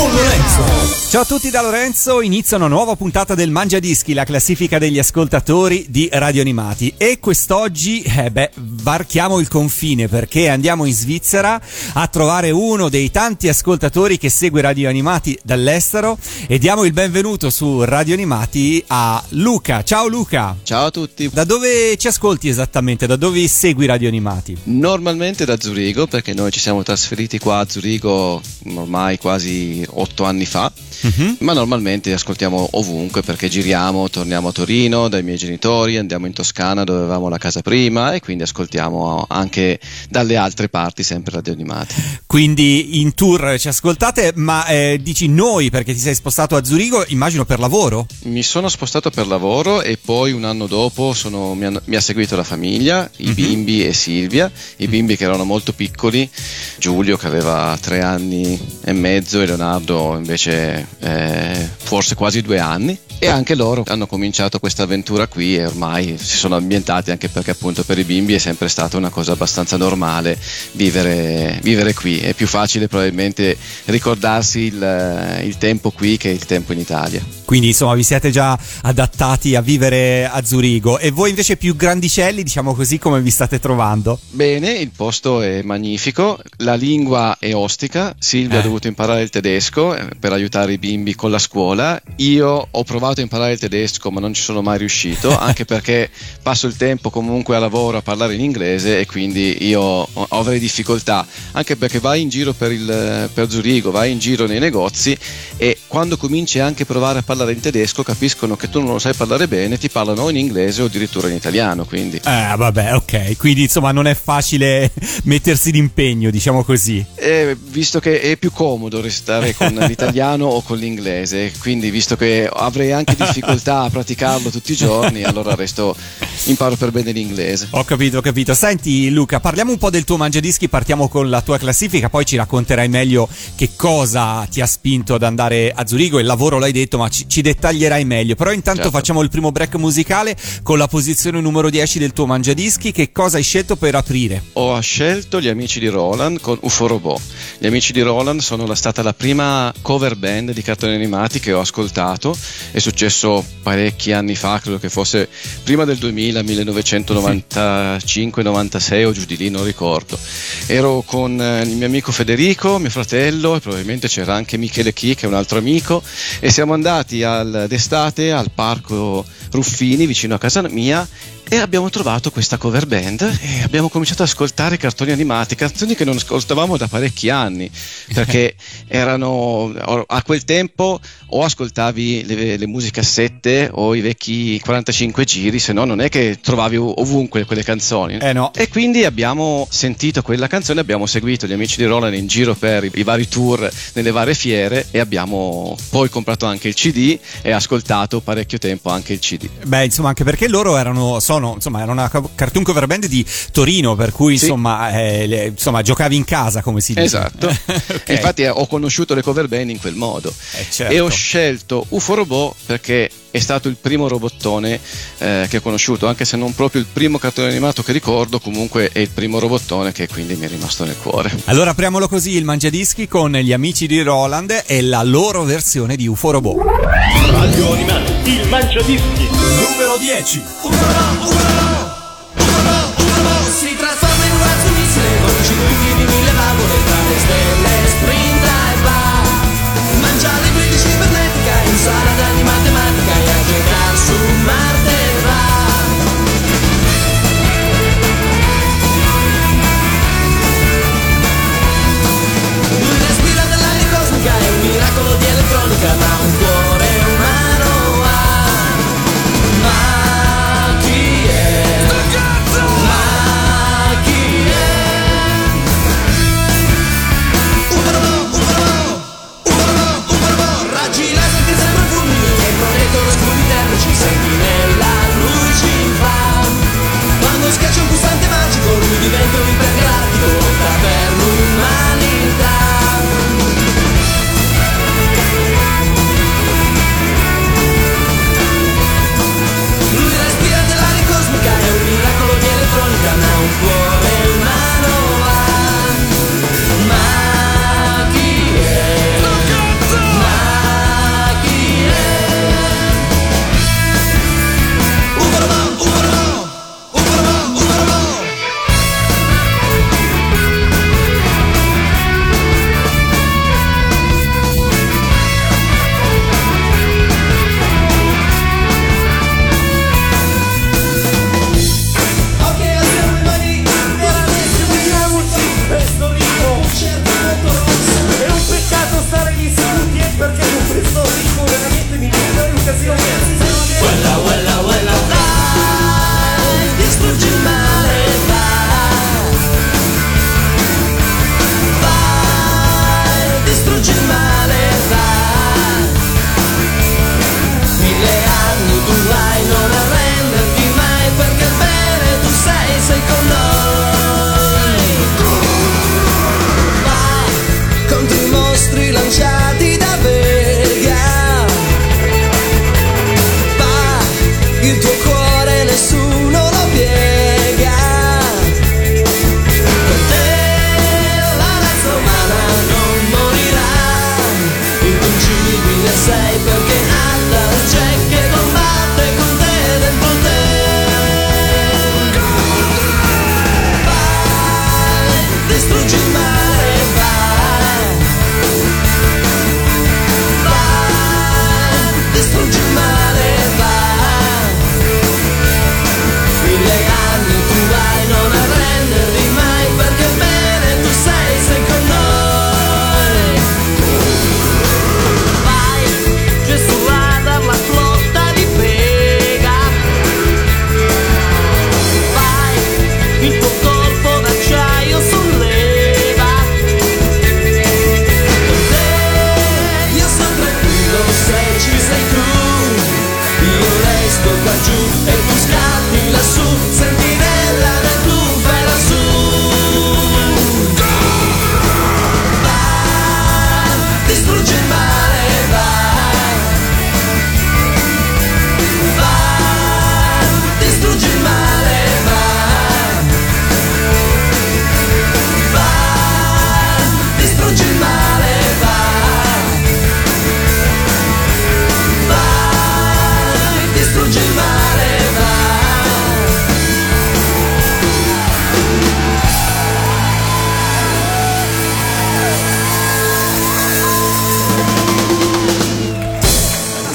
Con Lorenzo. Ciao a tutti da Lorenzo, inizia una nuova puntata del Mangia Dischi, la classifica degli ascoltatori di Radio Animati. E quest'oggi, eh beh, varchiamo il confine perché andiamo in Svizzera a trovare uno dei tanti ascoltatori che segue Radio Animati dall'estero e diamo il benvenuto su Radio Animati a Luca. Ciao Luca! Ciao a tutti! Da dove ci ascolti esattamente? Da dove segui Radio Animati? Normalmente da Zurigo perché noi ci siamo trasferiti qua a Zurigo ormai quasi otto anni fa Uh-huh. Ma normalmente ascoltiamo ovunque perché giriamo, torniamo a Torino dai miei genitori, andiamo in Toscana dove avevamo la casa prima e quindi ascoltiamo anche dalle altre parti sempre radio animati. Quindi in tour ci ascoltate, ma eh, dici noi perché ti sei spostato a Zurigo, immagino per lavoro? Mi sono spostato per lavoro e poi un anno dopo sono, mi, hanno, mi, ha seguito la famiglia, i uh-huh. bimbi e Silvia, i bimbi che erano molto piccoli, Giulio che aveva tre anni e mezzo e Leonardo invece eh, forse quasi due anni e anche loro hanno cominciato questa avventura qui e ormai si sono ambientati anche perché appunto per i bimbi è sempre stata una cosa abbastanza normale vivere, vivere qui. È più facile probabilmente ricordarsi il, il tempo qui che il tempo in Italia. Quindi insomma vi siete già adattati a vivere a Zurigo. E voi invece più grandicelli diciamo così come vi state trovando? Bene il posto è magnifico. La lingua è ostica. Silvia eh. ha dovuto imparare il tedesco eh, per aiutare i bimbi con la scuola. Io ho provato provato a imparare il tedesco ma non ci sono mai riuscito, anche perché passo il tempo comunque a lavoro a parlare in inglese e quindi io avrei difficoltà, anche perché vai in giro per, il, per Zurigo, vai in giro nei negozi e quando cominci anche a provare a parlare in tedesco capiscono che tu non lo sai parlare bene, ti parlano o in inglese o addirittura in italiano. Quindi. Eh, vabbè, ok, quindi insomma non è facile mettersi d'impegno, diciamo così. Eh, visto che è più comodo restare con l'italiano o con l'inglese, quindi visto che avrei anche anche difficoltà a praticarlo tutti i giorni, allora resto, imparo per bene l'inglese. Ho capito, ho capito. Senti Luca, parliamo un po' del tuo mangiadischi, partiamo con la tua classifica, poi ci racconterai meglio che cosa ti ha spinto ad andare a Zurigo, il lavoro l'hai detto, ma ci, ci dettaglierai meglio. Però intanto certo. facciamo il primo break musicale con la posizione numero 10 del tuo mangiadischi, che cosa hai scelto per aprire? Ho scelto gli amici di Roland con UFO Robot. Gli amici di Roland sono stata la prima cover band di cartoni animati che ho ascoltato su successo parecchi anni fa, credo che fosse prima del 2000, 1995-96 o giù di lì, non ricordo. Ero con eh, il mio amico Federico, mio fratello e probabilmente c'era anche Michele Chi, che è un altro amico, e siamo andati al, d'estate al parco Ruffini vicino a casa mia e abbiamo trovato questa cover band e abbiamo cominciato ad ascoltare cartoni animati, canzoni che non ascoltavamo da parecchi anni, perché erano a quel tempo o ascoltavi le, le musicassette o i vecchi 45 giri, se no non è che trovavi ovunque quelle canzoni. Eh no. E quindi abbiamo sentito quella canzone, abbiamo seguito gli amici di Roland in giro per i, i vari tour nelle varie fiere e abbiamo poi comprato anche il CD e ascoltato parecchio tempo anche il CD. Beh, insomma, anche perché loro erano, sono sono, insomma, era una cartoon cover band di Torino, per cui sì. insomma, eh, le, insomma, giocavi in casa, come si dice. Esatto. okay. Infatti ho conosciuto le cover band in quel modo. Eh, certo. E ho scelto UFO Robot perché è stato il primo robottone eh, che ho conosciuto, anche se non proprio il primo cartone animato che ricordo, comunque è il primo robottone che quindi mi è rimasto nel cuore. Allora apriamolo così il Mangiadischi con gli amici di Roland e la loro versione di UFO Robot. Radio Animati, il Mangiadischi, numero 10. Urla, urla, urla, si trasforma in un razzo missile con cinque di mille valvole tra le stelle, sprinta e va. Mangia le 15 cibernetica in sala di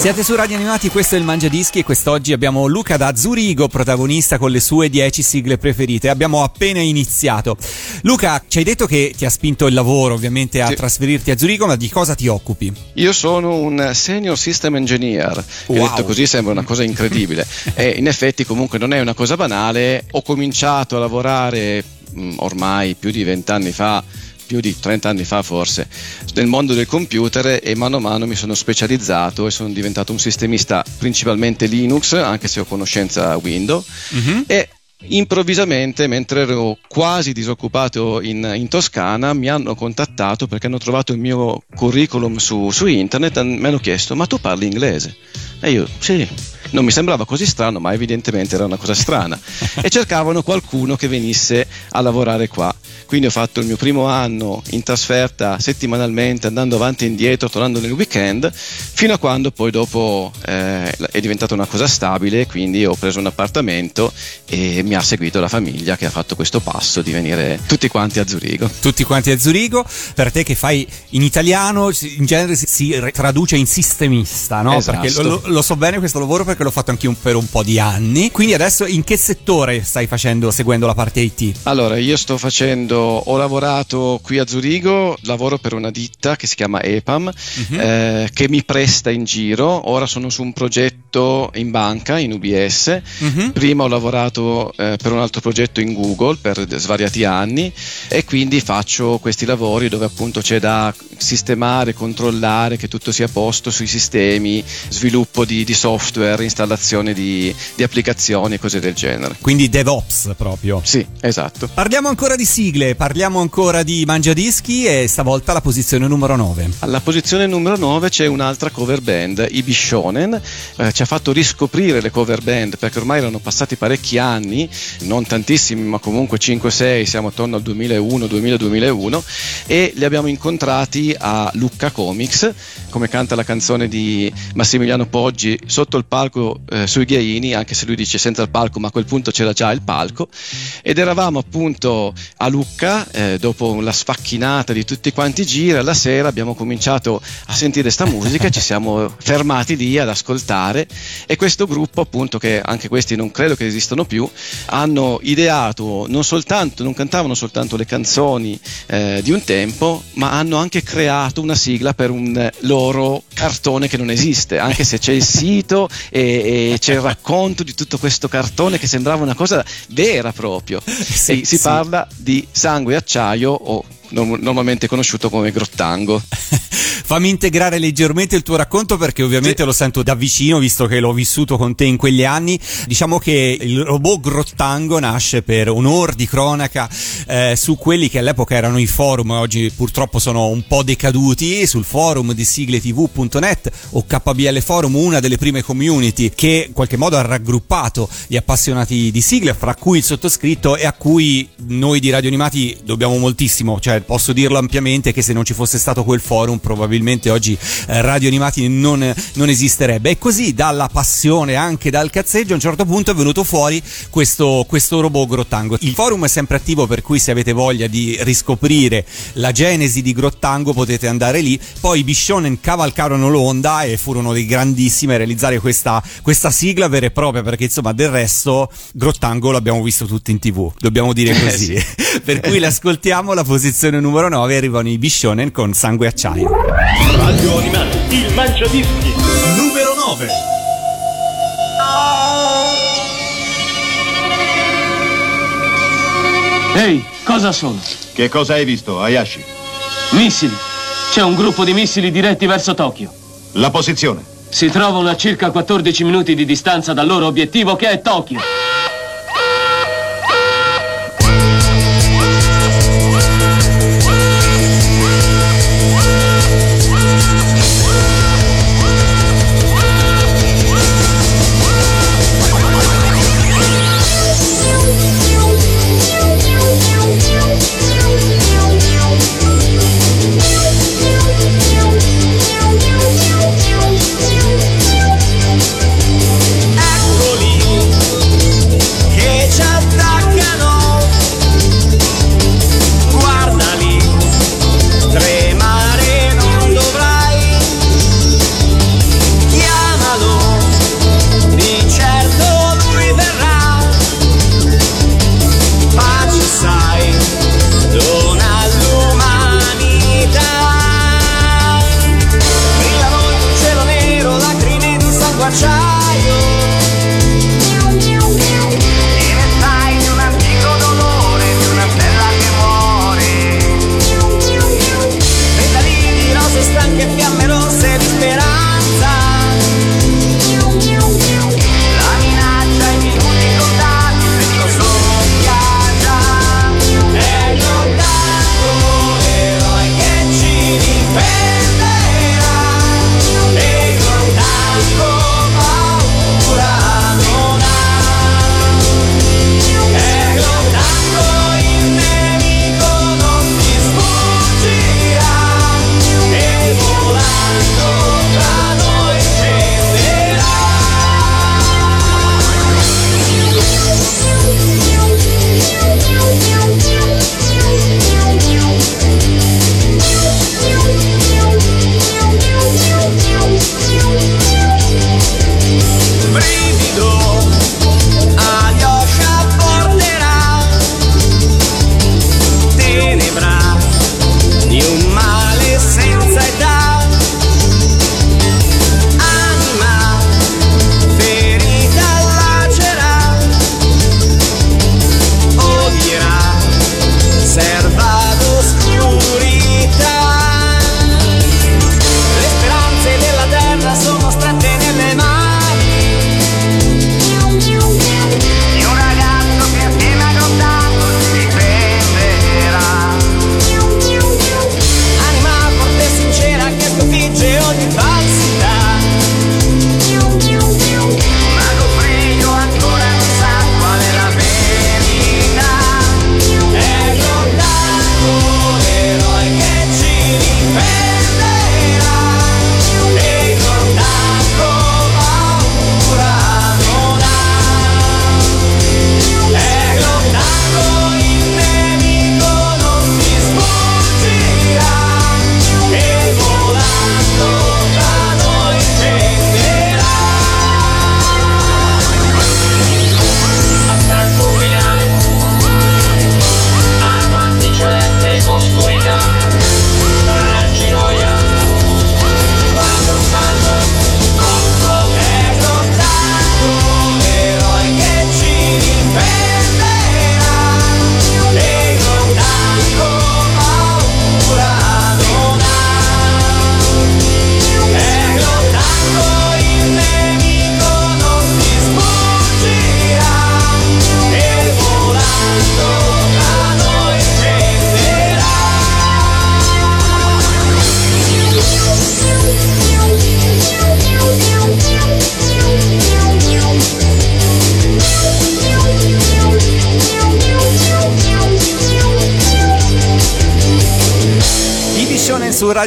Siete su Radio Animati, questo è il Mangia Dischi e quest'oggi abbiamo Luca da Zurigo, protagonista con le sue 10 sigle preferite. Abbiamo appena iniziato. Luca, ci hai detto che ti ha spinto il lavoro ovviamente a Sì. trasferirti a Zurigo, ma di cosa ti occupi? Io sono un senior system engineer, Wow. detto così sembra una cosa incredibile e in effetti comunque non è una cosa banale. Ho cominciato a lavorare mh, ormai più di vent'anni fa, più di 30 anni fa forse, nel mondo del computer e mano a mano mi sono specializzato e sono diventato un sistemista principalmente Linux, anche se ho conoscenza Windows. E improvvisamente mentre ero quasi disoccupato in, in Toscana mi hanno contattato perché hanno trovato il mio curriculum su, su internet e mi hanno chiesto ma tu parli inglese? E io sì, non mi sembrava così strano ma evidentemente era una cosa strana e cercavano qualcuno che venisse a lavorare qua. Quindi ho fatto il mio primo anno in trasferta settimanalmente, andando avanti e indietro, tornando nel weekend, fino a quando poi dopo eh, è diventata una cosa stabile, quindi ho preso un appartamento e mi ha seguito la famiglia che ha fatto questo passo di venire tutti quanti a Zurigo. Tutti quanti a Zurigo, per te che fai in italiano, in genere si, traduce in sistemista, no? Esatto. Perché lo, lo- lo so bene questo lavoro perché l'ho fatto anche un- per un po' di anni. Quindi adesso in che settore stai facendo, seguendo la parte IT? Allora, io sto facendo, ho lavorato qui a Zurigo, lavoro per una ditta che si chiama EPAM, eh, che mi presta in giro. Ora sono su un progetto in banca, in UBS. Mhm. Prima ho lavorato eh, per un altro progetto in Google per svariati anni e quindi faccio questi lavori dove appunto c'è da sistemare, controllare che tutto sia a posto sui sistemi, sviluppo di, di software, installazione di, di applicazioni e cose del genere. Quindi DevOps proprio. Sì, esatto. Parliamo ancora di sigle, parliamo ancora di mangiadischi e stavolta la posizione numero 9. Alla posizione numero 9 c'è un'altra cover band, i Bishonen, eh, ci ha fatto riscoprire le cover band perché ormai erano passati parecchi anni, non tantissimi ma comunque 5-6, siamo attorno al 2001-2000-2001 e li abbiamo incontrati a Lucca Comics, come canta la canzone di Massimiliano Poggi, sotto il palco eh, sui ghiaini, anche se lui dice senza il palco ma a quel punto c'era già il palco. Ed eravamo appunto a Lucca eh, dopo la sfacchinata di tutti quanti i giri alla sera abbiamo cominciato a sentire sta musica ci siamo fermati lì ad ascoltare. E questo gruppo appunto che anche questi non credo che esistano più hanno ideato non soltanto non cantavano soltanto le canzoni eh, di un tempo ma hanno anche creato una sigla per un eh, loro cartone che non esiste anche se c'è il sito e, e c'è il racconto di tutto questo cartone che sembrava una cosa vera proprio Sì, e si sì. parla di sangue e acciaio o normalmente conosciuto come grottango. Fammi integrare leggermente il tuo racconto perché ovviamente lo sento da vicino visto che l'ho vissuto con te in quegli anni. Diciamo che il robot Grottango nasce per onor di cronaca eh, su quelli che all'epoca erano i forum, oggi purtroppo sono un po' decaduti, sul forum di sigletv.net o KBL Forum, una delle prime community che in qualche modo ha raggruppato gli appassionati di sigle, fra cui il sottoscritto e a cui noi di Radio Animati dobbiamo moltissimo, cioè posso dirlo ampiamente che se non ci fosse stato quel forum probabilmente oggi eh, Radio Animati non, non esisterebbe. E così dalla passione anche dal cazzeggio a un certo punto è venuto fuori questo, questo robot Grottango. Il forum è sempre attivo per cui se avete voglia di riscoprire la genesi di Grottango potete andare lì. Poi i Bishonen cavalcarono l'onda e furono dei grandissimi a realizzare questa, questa sigla vera e propria perché insomma del resto Grottango l'abbiamo visto tutti in tv dobbiamo dire Eh, così. per cui l'ascoltiamo la posizione numero 9 arrivano i Bishonen con sangue acciaio Radio Animati, il Mangiadischi. Numero 9. Ehi, cosa sono? Che cosa hai visto, Hayashi? Missili. C'è un gruppo di missili diretti verso Tokyo. La posizione. Si trovano a circa 14 minuti di distanza dal loro obiettivo che è Tokyo.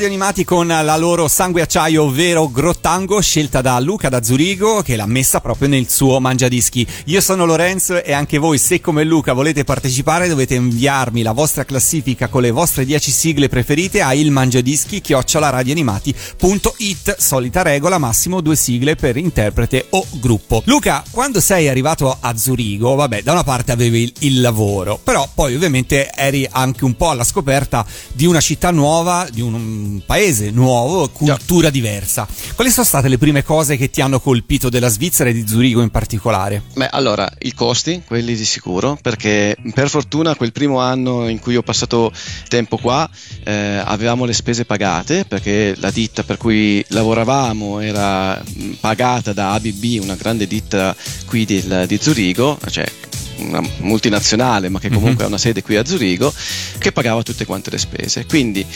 они Animati con la loro sangue acciaio, ovvero Grottango, scelta da Luca da Zurigo, che l'ha messa proprio nel suo mangiadischi. Io sono Lorenzo e anche voi, se come Luca volete partecipare, dovete inviarmi la vostra classifica con le vostre 10 sigle preferite a ilmangiadischi radioanimati.it. Solita regola, massimo due sigle per interprete o gruppo. Luca, quando sei arrivato a Zurigo, vabbè, da una parte avevi il, il lavoro, però poi ovviamente eri anche un po' alla scoperta di una città nuova, di un paese nuovo, cultura diversa. Quali sono state le prime cose che ti hanno colpito della Svizzera e di Zurigo in particolare? Beh, allora, i costi, quelli di sicuro, perché per fortuna quel primo anno in cui ho passato tempo qua eh, avevamo le spese pagate, perché la ditta per cui lavoravamo era pagata da ABB, una grande ditta qui di, di Zurigo, cioè una multinazionale ma che comunque mm-hmm. ha una sede qui a Zurigo che pagava tutte quante le spese quindi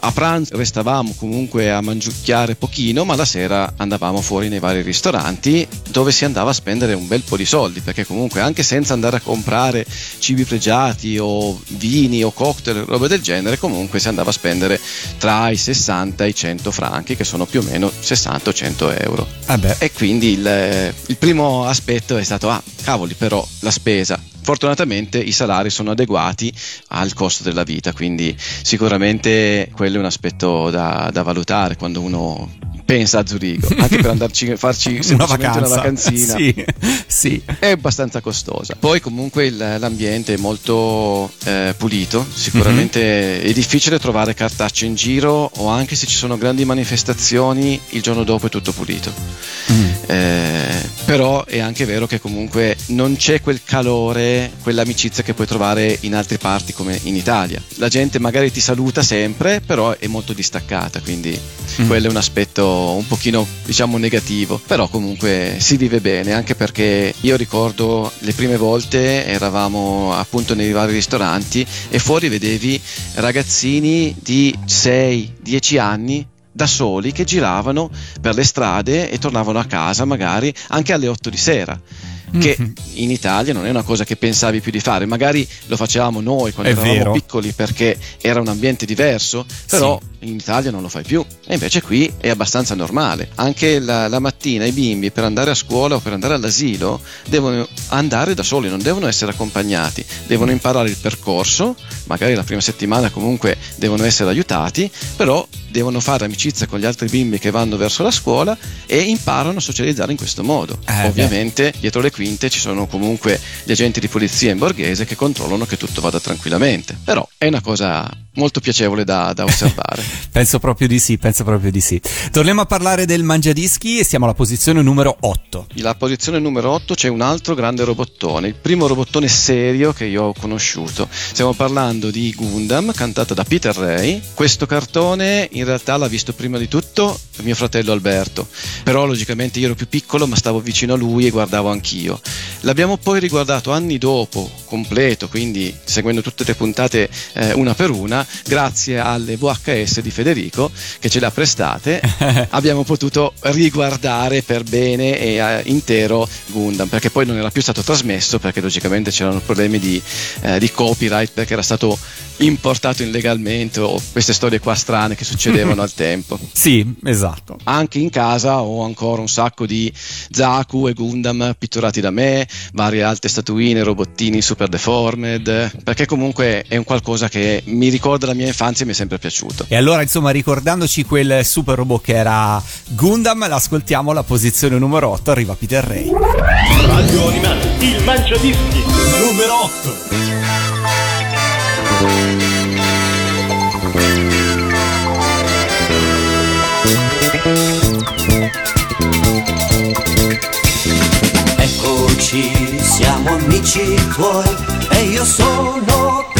a pranzo restavamo comunque a mangiucchiare pochino, ma la sera andavamo fuori nei vari ristoranti dove si andava a spendere un bel po' di soldi, perché comunque anche senza andare a comprare cibi pregiati o vini o cocktail, robe del genere, comunque si andava a spendere tra i 60 e i 100 franchi, che sono più o meno 60 o 100 euro. Ah e quindi il, il primo aspetto è stato, ah, cavoli, però la spesa. Fortunatamente i salari sono adeguati al costo della vita, quindi sicuramente quello è un aspetto da, da valutare quando uno pensa a Zurigo, anche per andarci a farci una, vacanza. una vacanzina. sì, sì. È abbastanza costosa. Poi comunque il, l'ambiente è molto eh, pulito, sicuramente mm-hmm. è difficile trovare cartacce in giro o anche se ci sono grandi manifestazioni il giorno dopo è tutto pulito. Mm. Eh, però è anche vero che comunque non c'è quel calore, quell'amicizia che puoi trovare in altre parti come in Italia. La gente magari ti saluta sempre, però è molto distaccata, quindi mm. quello è un aspetto un pochino diciamo negativo, però comunque si vive bene anche perché io ricordo le prime volte eravamo appunto nei vari ristoranti e fuori vedevi ragazzini di 6-10 anni da soli che giravano per le strade e tornavano a casa magari anche alle 8 di sera che mm-hmm. in Italia non è una cosa che pensavi più di fare, magari lo facevamo noi quando è eravamo vero. piccoli perché era un ambiente diverso, però sì. in Italia non lo fai più e invece qui è abbastanza normale. Anche la, la, mattina i bimbi per andare a scuola o per andare all'asilo devono andare da soli, non devono essere accompagnati, devono imparare il percorso, magari la prima settimana comunque devono essere aiutati, però devono fare amicizia con gli altri bimbi che vanno verso la scuola e imparano a socializzare in questo modo. Eh, Ovviamente beh. dietro le quinte ci sono comunque gli agenti di polizia in borghese che controllano che tutto vada tranquillamente, però è una cosa molto piacevole da, da osservare. penso proprio di sì, penso proprio di sì. Torniamo a parlare del mangiadischi e siamo alla posizione numero 8. La posizione numero 8 c'è un altro grande robottone, il primo robottone serio che io ho conosciuto. Stiamo parlando di Gundam, cantata da Peter Ray. Questo cartone in realtà l'ha visto prima di tutto mio fratello Alberto, però logicamente io ero più piccolo ma stavo vicino a lui e guardavo anch'io. L'abbiamo poi riguardato anni dopo, completo, quindi seguendo tutte le puntate eh, una per una, grazie alle VHS di Federico che ce le ha prestate, abbiamo potuto riguardare per bene e uh, intero Gundam, perché poi non era più stato trasmesso perché logicamente c'erano problemi di, uh, di copyright perché era stato importato illegalmente o queste storie qua strane che succedevano al tempo. Sì, esatto. Anche in casa ho ancora un sacco di Zaku e Gundam pitturati da me, varie alte statuine, robottini super deformed, perché comunque è un qualcosa che mi ricorda la mia infanzia mi è sempre piaciuto. E allora, insomma, ricordandoci quel super robot che era Gundam, l'ascoltiamo alla posizione numero 8, arriva Peter Ray. Radio Animati, il mangiadischi, numero 8. Eccoci, siamo amici tuoi e io sono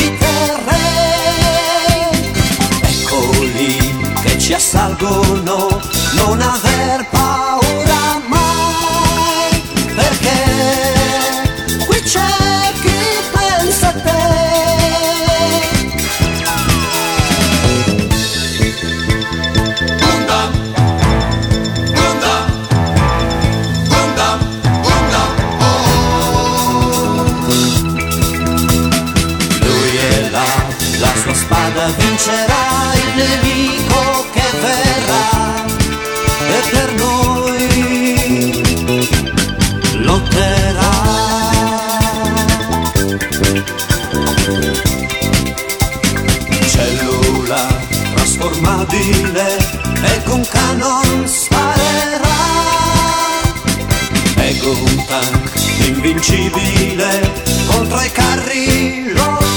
ci assalgono, non aver paura mai, perché qui c'è chi pensa a te. Gundam, Gundam, Gundam, Gundam, oh. Lui è là, la sua spada vincerà un invincibile contro i carri lotterà.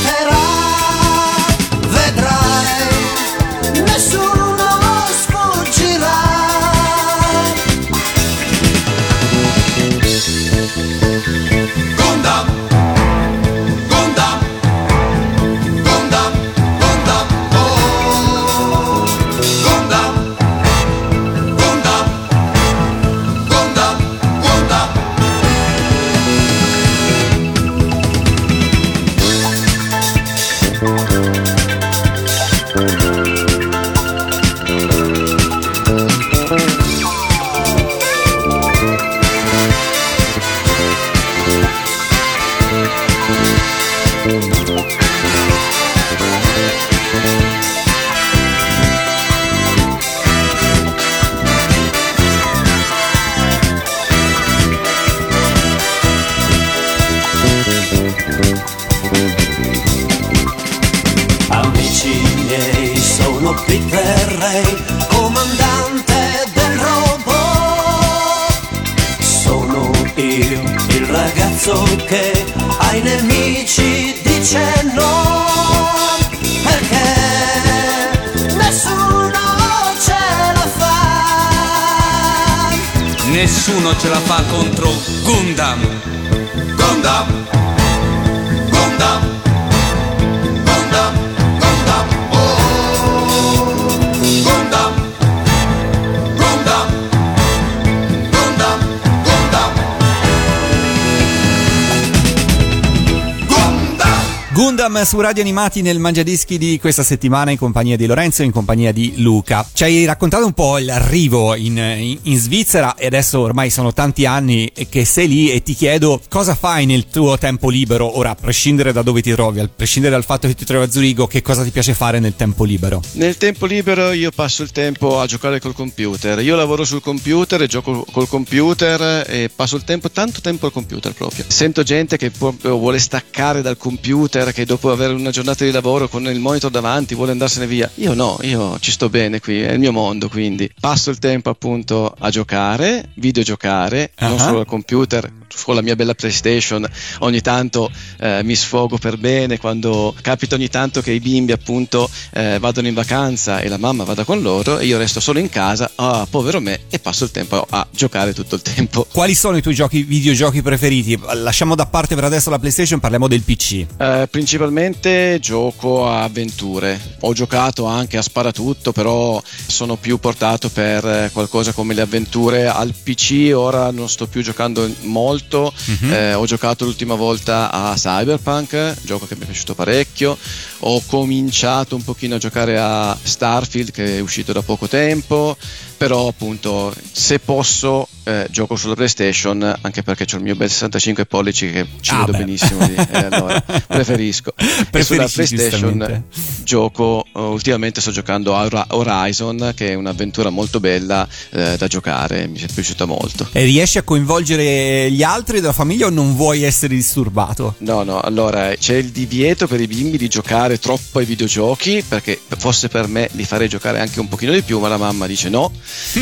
Su Radio Animati nel Mangiadischi di questa settimana in compagnia di Lorenzo e in compagnia di Luca. Ci hai raccontato un po' l'arrivo in, in- in Svizzera e adesso ormai sono tanti anni che sei lì e ti chiedo cosa fai nel tuo tempo libero, ora a prescindere da dove ti trovi, a prescindere dal fatto che ti trovi a Zurigo, che cosa ti piace fare nel tempo libero? Nel tempo libero io passo il tempo a giocare col computer. Io lavoro sul computer e gioco col computer e passo il tempo, tanto tempo al computer proprio. Sento gente che proprio vuole staccare dal computer, che dopo avere una giornata di lavoro con il monitor davanti vuole andarsene via. Io no, io ci sto bene qui, è il mio mondo, quindi passo il tempo appunto a giocare, videogiocare, non Ah. solo al computer, con la mia bella PlayStation. Ogni tanto eh, mi sfogo per bene quando capita ogni tanto che i bimbi appunto eh, vadano in vacanza e la mamma vada con loro e io resto solo in casa, ah, povero me, e passo il tempo a giocare tutto il tempo. Quali sono i tuoi giochi, videogiochi preferiti? Lasciamo da parte per adesso la PlayStation, parliamo del PC. Eh, principalmente gioco a avventure. Ho giocato anche a sparatutto, però sono più portato per qualcosa come le avventure al PC. Ora non sto più giocando molto. Eh, ho giocato l'ultima volta a Cyberpunk, gioco che mi è piaciuto parecchio. Ho cominciato un pochino a giocare a Starfield che è uscito da poco tempo. Però appunto se posso eh, gioco sulla PlayStation anche perché ho il mio bel 65 pollici che ci Ah, vedo beh. benissimo lì, e allora preferisco. e sulla PlayStation gioco, eh, ultimamente sto giocando a Horizon che è un'avventura molto bella eh, da giocare, mi è piaciuta molto. E riesci a coinvolgere gli altri della famiglia o non vuoi essere disturbato? No, no, allora c'è il divieto per i bimbi di giocare troppo ai videogiochi perché fosse per me li farei giocare anche un pochino di più, ma la mamma dice no,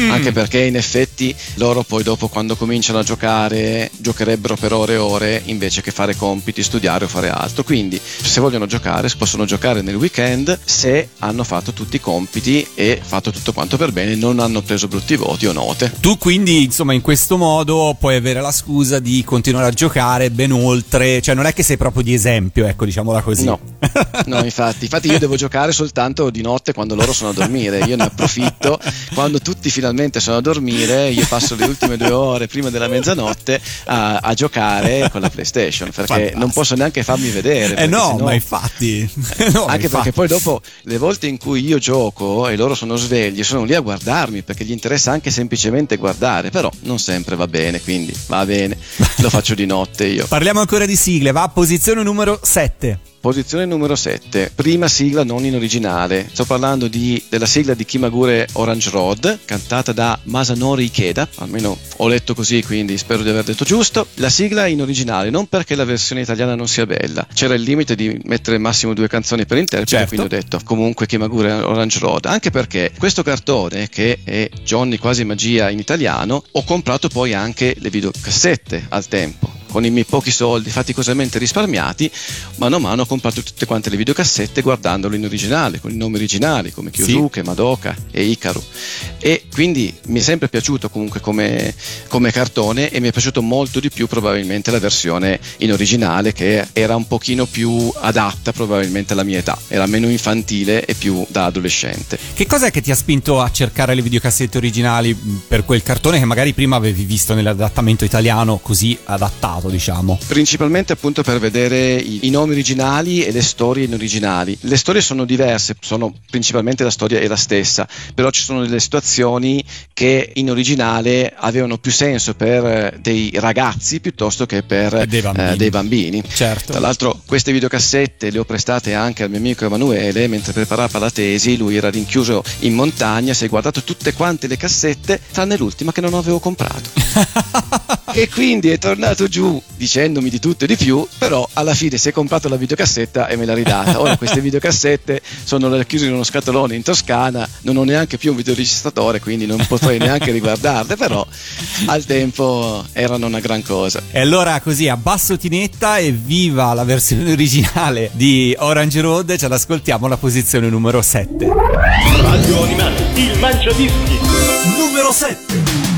anche perché in effetti loro poi dopo quando cominciano a giocare giocherebbero per ore e ore invece che fare compiti, studiare o fare altro. Quindi se vogliono giocare possono giocare nel weekend se hanno fatto tutti i compiti e fatto tutto quanto per bene, non hanno preso brutti voti o note. Tu quindi, insomma, in questo modo puoi avere la scusa di continuare a giocare ben oltre, cioè non è che sei proprio di esempio, ecco, diciamola così. No, no infatti, infatti io devo giocare soltanto di notte quando loro sono a dormire, io ne approfitto, quando tutti finalmente sono a dormire, io passo le ultime due ore prima della mezzanotte a, a giocare con la PlayStation, perché Fantastico. non posso neanche farmi vedere. Eh no, sennò- ma infatti. No, ma anche infatti. perché poi dopo le volte in cui io gioco e loro sono svegli sono lì a guardarmi perché gli interessa anche semplicemente guardare però non sempre va bene quindi va bene lo faccio di notte io Parliamo ancora di sigle, va a posizione numero 7. Posizione numero 7, prima sigla non in originale. Sto parlando di, della sigla di Kimagure Orange Road, cantata da Masanori Ikeda, almeno ho letto così, quindi spero di aver detto giusto. La sigla in originale, non perché la versione italiana non sia bella. C'era il limite di mettere massimo due canzoni per interprete, Certo. quindi ho detto comunque Kimagure Orange Road. Anche perché questo cartone, che è Johnny quasi magia in italiano, ho comprato poi anche le videocassette al tempo con i miei pochi soldi faticosamente risparmiati, mano a mano ho comprato tutte quante le videocassette guardandolo in originale, con i nomi originali come Kyosuke, Madoka e Ikaru. E quindi mi è sempre piaciuto comunque come, come cartone e mi è piaciuto molto di più probabilmente la versione in originale che era un pochino più adatta probabilmente alla mia età, era meno infantile e più da adolescente. Che cos'è che ti ha spinto a cercare le videocassette originali mh, per quel cartone che magari prima avevi visto nell'adattamento italiano così adattato, diciamo? Principalmente appunto per vedere i, i nomi originali e le storie in originali. Le storie sono diverse, sono principalmente la storia è la stessa, però ci sono delle situazioni che in originale avevano più senso per eh, dei ragazzi piuttosto che per Dei bambini. eh, dei bambini. Certo. Tra l'altro queste videocassette le ho prestate anche al mio amico Emanuele mentre preparava la tesi, lui era rinchiuso in montagna, si è guardato tutte quante le cassette tranne l'ultima che non avevo comprato. e quindi è tornato giù dicendomi di tutto e di più, però alla fine si è comprato la videocassetta e me l'ha ridata. Ora queste videocassette sono racchiuse in uno scatolone in Toscana, non ho neanche più un videoregistratore, quindi non potrei neanche riguardarle, però al tempo erano una gran cosa. E allora così abbasso tinetta e viva la versione originale di Orange Road, ce l'ascoltiamo alla posizione numero 7. Radio Animati, il Mangiadischi. Numero 7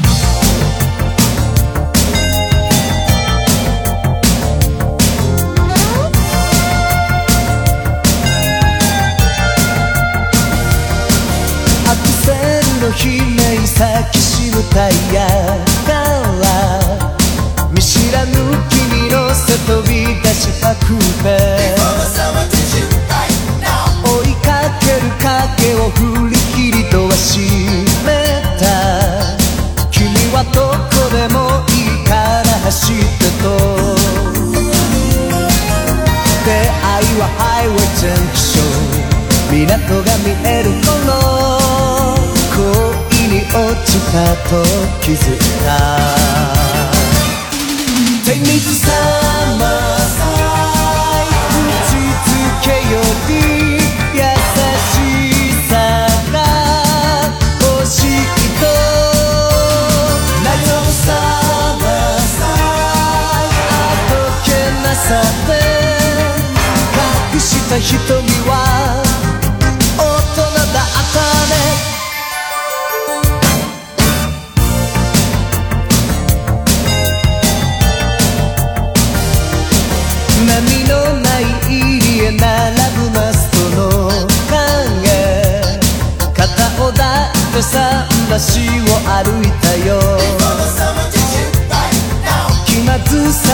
が見える頃恋に落ちたと気づいた。手につさま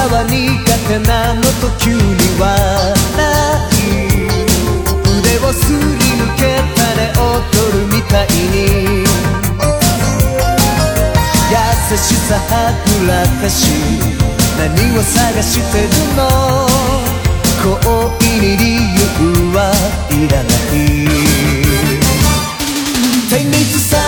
は苦手なのと急に笑い腕をすり抜けたね踊るみたいに優しさはぐらかし何を探してるの恋に理由はいらない手につ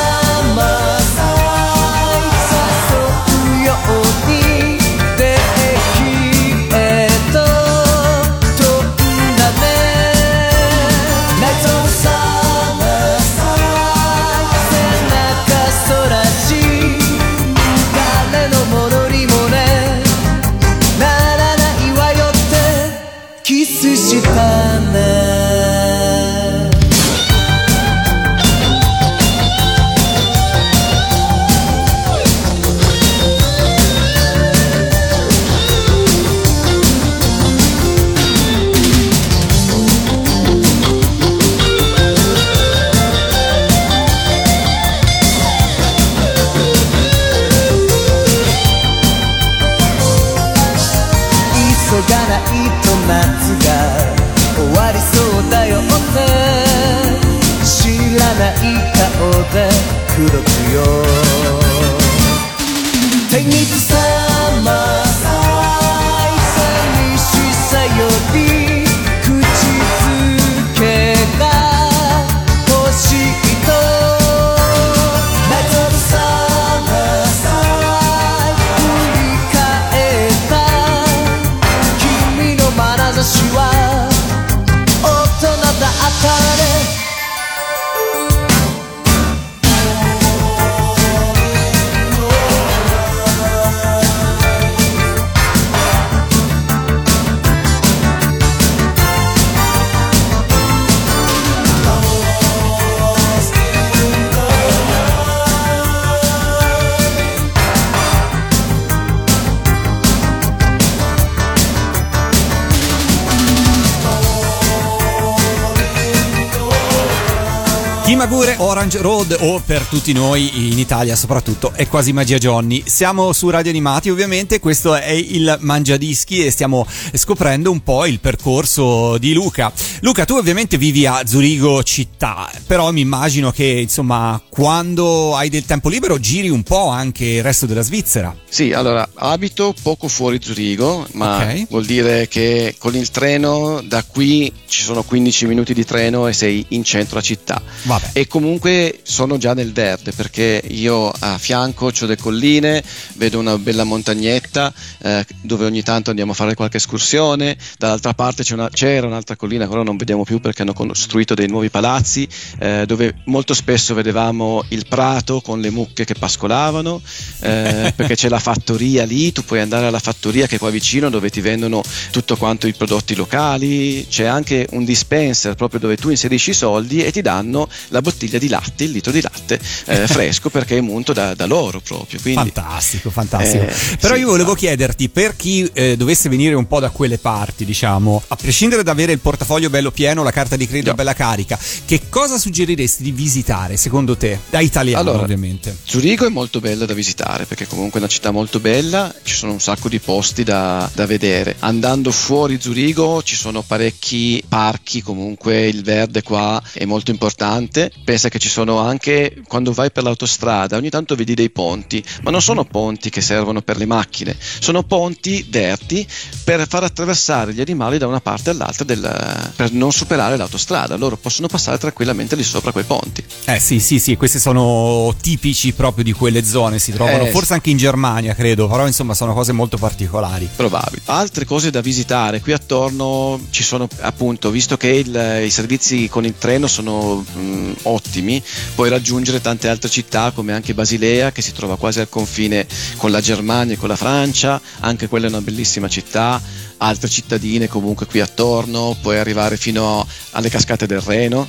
Kimagure, Orange Road o per tutti noi in Italia soprattutto è quasi magia Johnny. Siamo su Radio Animati ovviamente, questo è il Mangiadischi e stiamo scoprendo un po' il percorso di Luca. Luca, tu ovviamente vivi a Zurigo città, però mi immagino che insomma quando hai del tempo libero giri un po' anche il resto della Svizzera. Sì, allora abito poco fuori Zurigo, ma Ok. vuol dire che con il treno da qui ci sono 15 minuti di treno e sei in centro a città. Vabbè. E comunque sono già nel verde perché io a fianco ho delle colline, vedo una bella montagnetta eh, dove ogni tanto andiamo a fare qualche escursione, dall'altra parte c'è una- c'era un'altra collina che ora non vediamo più perché hanno costruito dei nuovi palazzi eh, dove molto spesso vedevamo il prato con le mucche che pascolavano eh, perché c'è la fattoria lì, tu puoi andare alla fattoria che è qua vicino dove ti vendono tutto quanto i prodotti locali, c'è anche un dispenser proprio dove tu inserisci i soldi e ti danno la bottiglia di latte, il litro di latte eh, fresco perché è munto da, da loro proprio. Quindi, Fantastico, fantastico. Eh, Però sì, io volevo esatto. chiederti, per chi eh, dovesse venire un po' da quelle parti, diciamo, a prescindere da avere il portafoglio bello pieno, la carta di credito No. bella carica, che cosa suggeriresti di visitare secondo te? Da italiano, Allora, ovviamente. Zurigo è molto bella da visitare perché comunque è una città molto bella, ci sono un sacco di posti da, da vedere. Andando fuori Zurigo ci sono parecchi parchi, comunque il verde qua è molto importante. Pensa che ci sono anche quando vai per l'autostrada, ogni tanto vedi dei ponti, ma non sono ponti che servono per le macchine, sono ponti derti per far attraversare gli animali da una parte all'altra del- per non superare l'autostrada. Loro possono passare tranquillamente lì sopra quei ponti. Eh sì, sì, sì, questi sono tipici proprio di quelle zone, si trovano Eh, forse anche in Germania, credo, però insomma sono cose molto particolari. Probabili. Altre cose da visitare, qui attorno ci sono appunto, visto che il- i servizi con il treno sono mm, ottimi, puoi raggiungere tante altre città come anche Basilea che si trova quasi al confine con la Germania e con la Francia, anche quella è una bellissima città, altre cittadine comunque qui attorno, puoi arrivare fino alle cascate del Reno.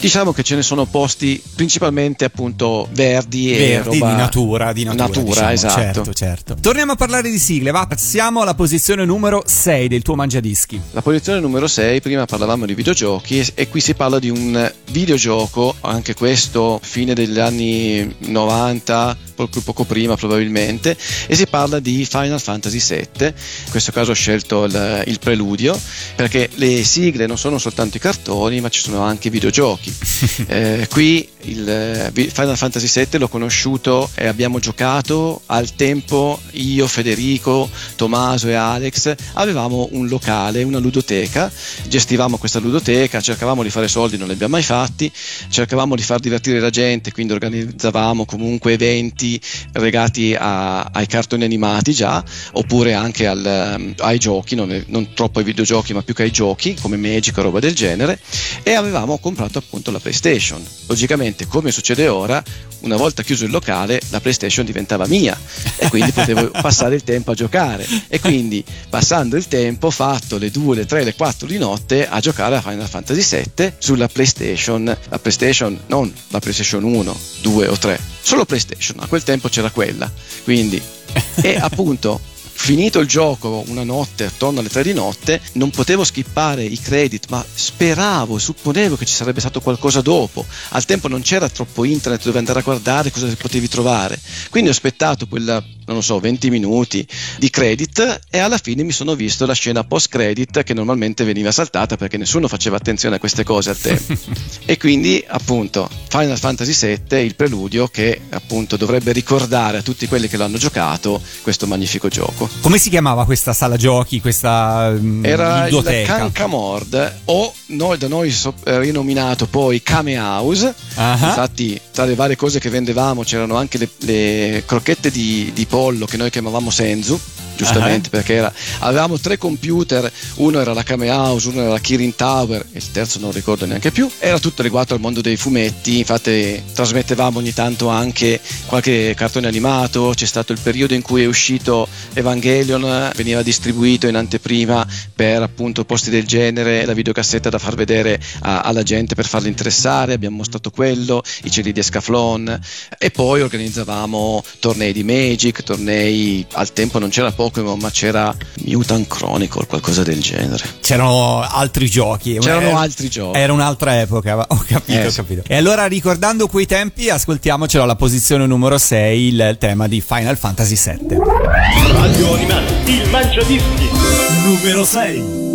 Diciamo che ce ne sono posti principalmente appunto verdi, e Verdi roba- di natura, di natura, Natura, diciamo. esatto. Certo, certo. Torniamo a parlare di sigle, va, passiamo alla posizione numero 6 del tuo mangiadischi. La posizione numero 6, prima parlavamo di videogiochi e, e qui si parla di un videogioco, anche questo fine degli anni 90, poco, poco prima probabilmente, e si parla di Final Fantasy VII. In questo caso ho scelto il, il preludio perché le sigle non sono soltanto i cartoni, ma ci sono anche i videogiochi. Eh, qui il eh, Final Fantasy VII l'ho conosciuto e abbiamo giocato al tempo io, Federico, Tommaso e Alex avevamo un locale, una ludoteca, gestivamo questa ludoteca, cercavamo di fare soldi, non li abbiamo mai fatti, cercavamo di far divertire la gente, quindi organizzavamo comunque eventi legati a- ai cartoni animati già, oppure anche al, ehm, ai giochi, non, non troppo ai videogiochi ma più che ai giochi, come Magic o roba del genere, e avevamo comprato appunto la PlayStation. Logicamente, come succede ora, una volta chiuso il locale, la PlayStation diventava mia e quindi potevo passare il tempo a giocare. E quindi, passando il tempo, ho fatto le 2, le 3, le 4 di notte a giocare a Final Fantasy VII sulla PlayStation. La PlayStation, non la PlayStation 1, 2 o 3, solo PlayStation. A quel tempo c'era quella. Quindi, e appunto finito il gioco una notte, attorno alle 3 di notte, non potevo skippare i credit, ma speravo, supponevo che ci sarebbe stato qualcosa dopo. Al tempo non c'era troppo internet dove andare a guardare cosa potevi trovare. Quindi ho aspettato quella, non so, 20 minuti di credit e alla fine mi sono visto la scena post credit che normalmente veniva saltata perché nessuno faceva attenzione a queste cose al tempo. e quindi appunto Final Fantasy VII, il preludio che appunto dovrebbe ricordare a tutti quelli che l'hanno giocato questo magnifico gioco. Come si chiamava questa sala giochi, questa mm, Era il ludoteca? Cancamord o noi, da noi so- eh, rinominato poi Kame House. Ah. Infatti, tra le varie cose che vendevamo c'erano anche le, le crocchette di, di pollo che noi chiamavamo Senzu. Giustamente Ah. perché era- avevamo tre computer, uno era la Kame House, uno era la Kirin Tower e il terzo non ricordo neanche più. Era tutto riguardo al mondo dei fumetti, infatti trasmettevamo ogni tanto anche qualche cartone animato, c'è stato il periodo in cui è uscito Evangelion, veniva distribuito in anteprima per appunto posti del genere, la videocassetta da far vedere a- alla gente per farli interessare, abbiamo mostrato quello, i cieli di Escaflon e poi organizzavamo tornei di Magic, tornei al tempo non c'era Pokémon, ma c'era Mutant Chronicle, qualcosa del genere. C'erano altri giochi. C'erano Era- altri giochi. Era un'altra epoca, ho capito, Eh, ho capito. E allora ricordando quei tempi, ascoltiamocelo alla posizione numero 6, il tema di Final Fantasy VII. Radio Animati, il Mangiadischi. Numero 6.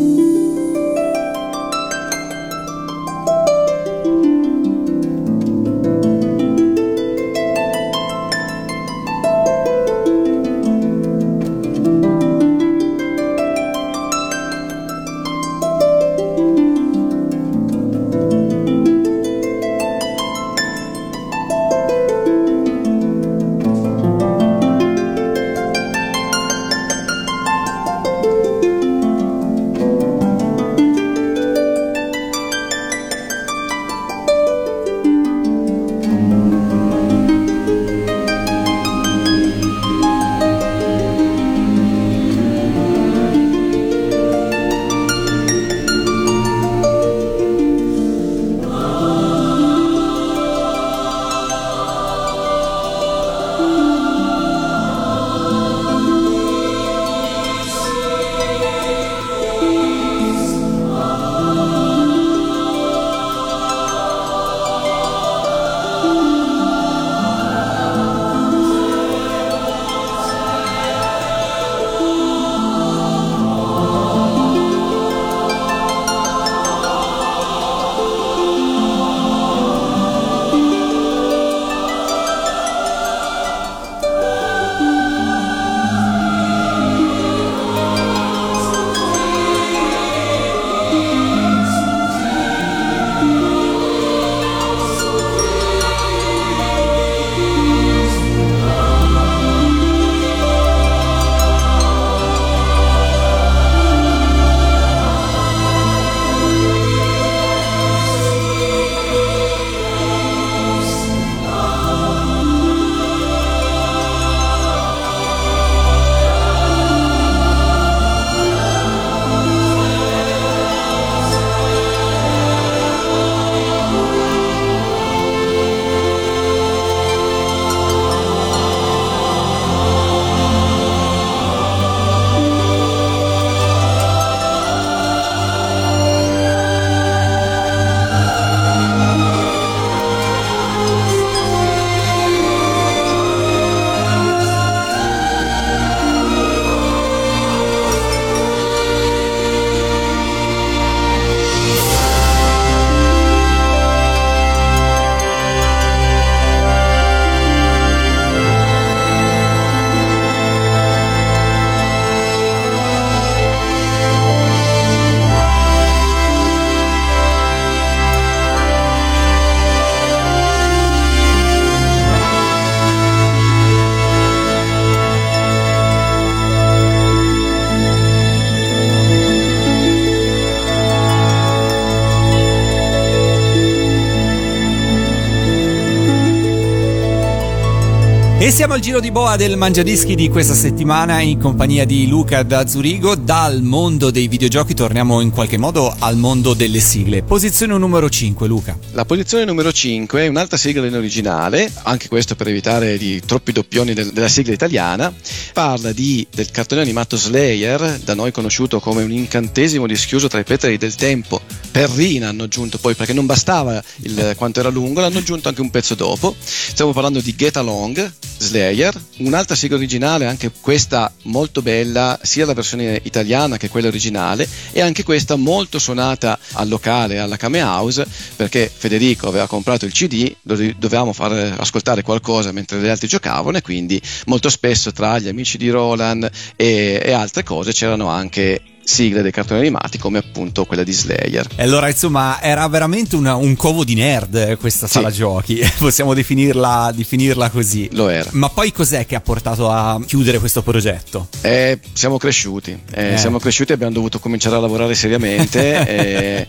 E siamo al giro di boa del Mangiadischi di questa settimana in compagnia di Luca da Zurigo. Dal mondo dei videogiochi torniamo in qualche modo al mondo delle sigle. Posizione numero 5, Luca. La posizione numero 5 è un'altra sigla in originale, anche questo per evitare di troppi doppioni del- della sigla italiana. Parla di, del cartone animato Slayer, da noi conosciuto come un incantesimo dischiuso tra i petali del tempo. Perrina hanno aggiunto poi, perché non bastava il, quanto era lungo, l'hanno aggiunto anche un pezzo dopo. Stiamo parlando di Get Along, Slayer, un'altra sigla originale, anche questa molto bella, sia la versione italiana che quella originale, e anche questa molto suonata al locale, alla Kame House, perché Federico aveva comprato il CD, dove dovevamo far ascoltare qualcosa mentre gli altri giocavano, e quindi molto spesso tra gli amici di Roland e, e altre cose c'erano anche sigle dei cartoni animati come appunto quella di Slayer. E allora, insomma, era veramente una- un covo di nerd eh, questa sala giochi. Possiamo definirla, definirla così. Lo era. Ma poi cos'è che ha portato a chiudere questo progetto? Eh, siamo cresciuti, eh, Eh. siamo cresciuti e abbiamo dovuto cominciare a lavorare seriamente. eh,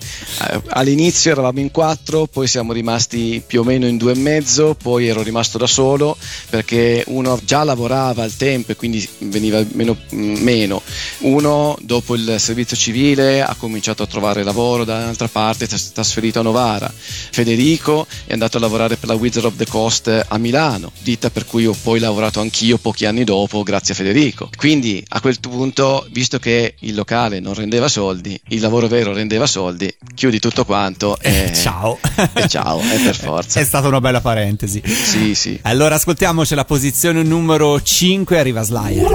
eh, all'inizio eravamo in quattro, poi siamo rimasti più o meno in due e mezzo, poi ero rimasto da solo perché uno già lavorava al tempo e quindi veniva meno. meno. Uno dopo il servizio civile, ha cominciato a trovare lavoro da un'altra parte, si è trasferito a Novara. Federico è andato a lavorare per la Wizard of the Coast a Milano, ditta per cui ho poi lavorato anch'io pochi anni dopo, grazie a Federico. Quindi a quel punto, visto che il locale non rendeva soldi, il lavoro vero rendeva soldi, chiudi tutto quanto e eh, ciao. E ciao, è per forza. È stata una bella parentesi. Sì, sì. Allora ascoltiamoci la posizione numero 5, arriva Slayer.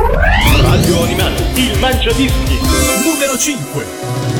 Radio Animale, il mangia mangiadischi. Numero 5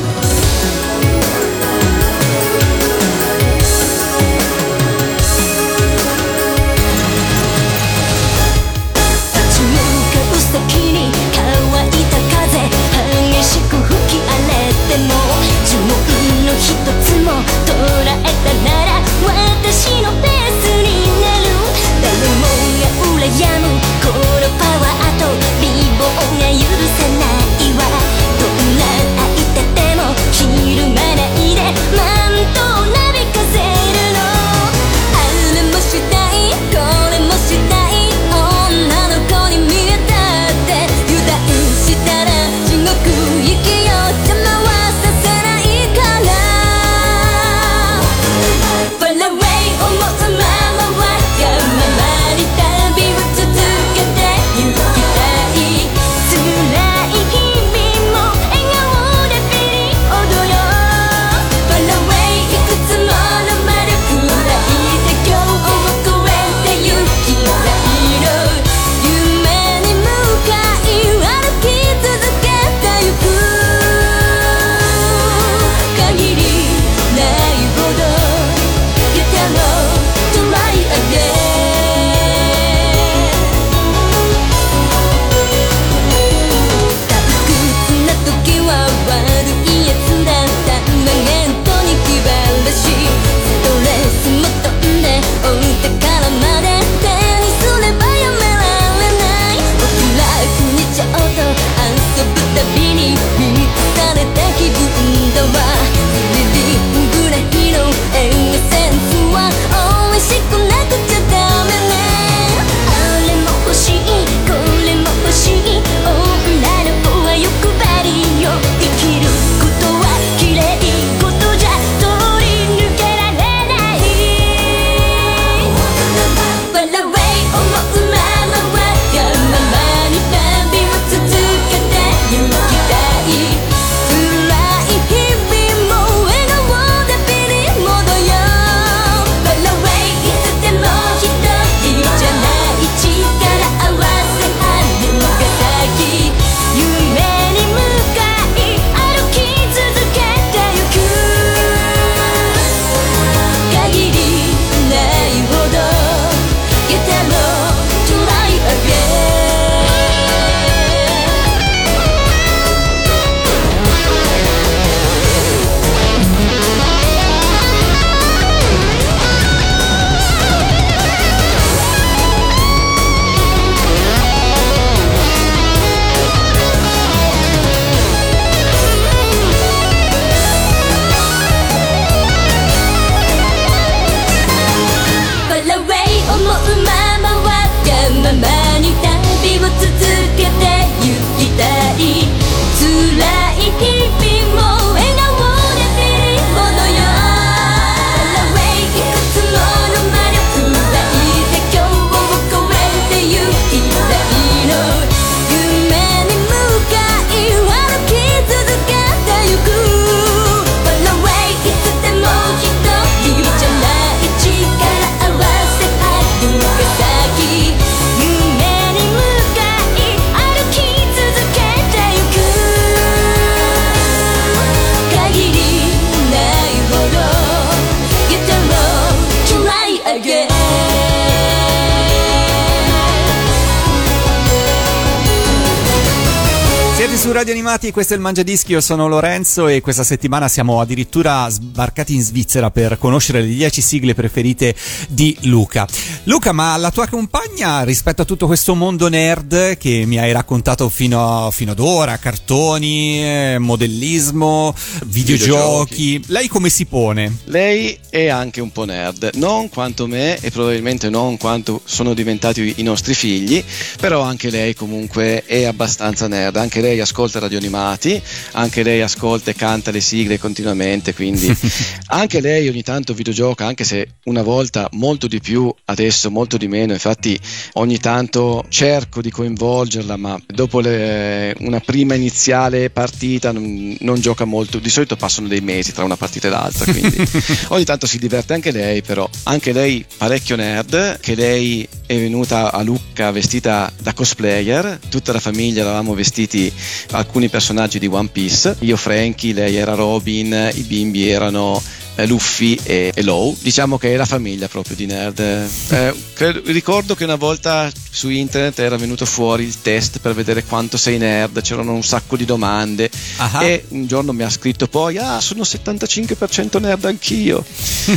bentornati, questo è il Mangiadischi, io sono Lorenzo e questa settimana siamo addirittura sbarcati in Svizzera per conoscere le 10 sigle preferite di Luca. Luca, ma la tua compagna rispetto a tutto questo mondo nerd che mi hai raccontato fino, a, fino ad ora, cartoni, eh, modellismo, videogiochi. videogiochi, lei come si pone? Lei è anche un po' nerd, non quanto me e probabilmente non quanto sono diventati i nostri figli, però anche lei comunque è abbastanza nerd, anche lei ascolta radio animati, anche lei ascolta e canta le sigle continuamente, quindi anche lei ogni tanto videogioca, anche se una volta molto di più adesso molto di meno, infatti ogni tanto cerco di coinvolgerla, ma dopo le- una prima iniziale partita non, non gioca molto, di solito passano dei mesi tra una partita e l'altra, quindi ogni tanto si diverte anche lei, però anche lei parecchio nerd, che lei è venuta a Lucca vestita da cosplayer, tutta la famiglia eravamo vestiti alcuni personaggi di One Piece, io Frankie, lei era Robin, i bimbi erano Luffy e, e Low, diciamo che è la famiglia proprio di nerd. Eh, credo- ricordo che una volta su internet era venuto fuori il test per vedere quanto sei nerd, c'erano un sacco di domande Ah. e un giorno mi ha scritto poi ah sono 75% nerd anch'io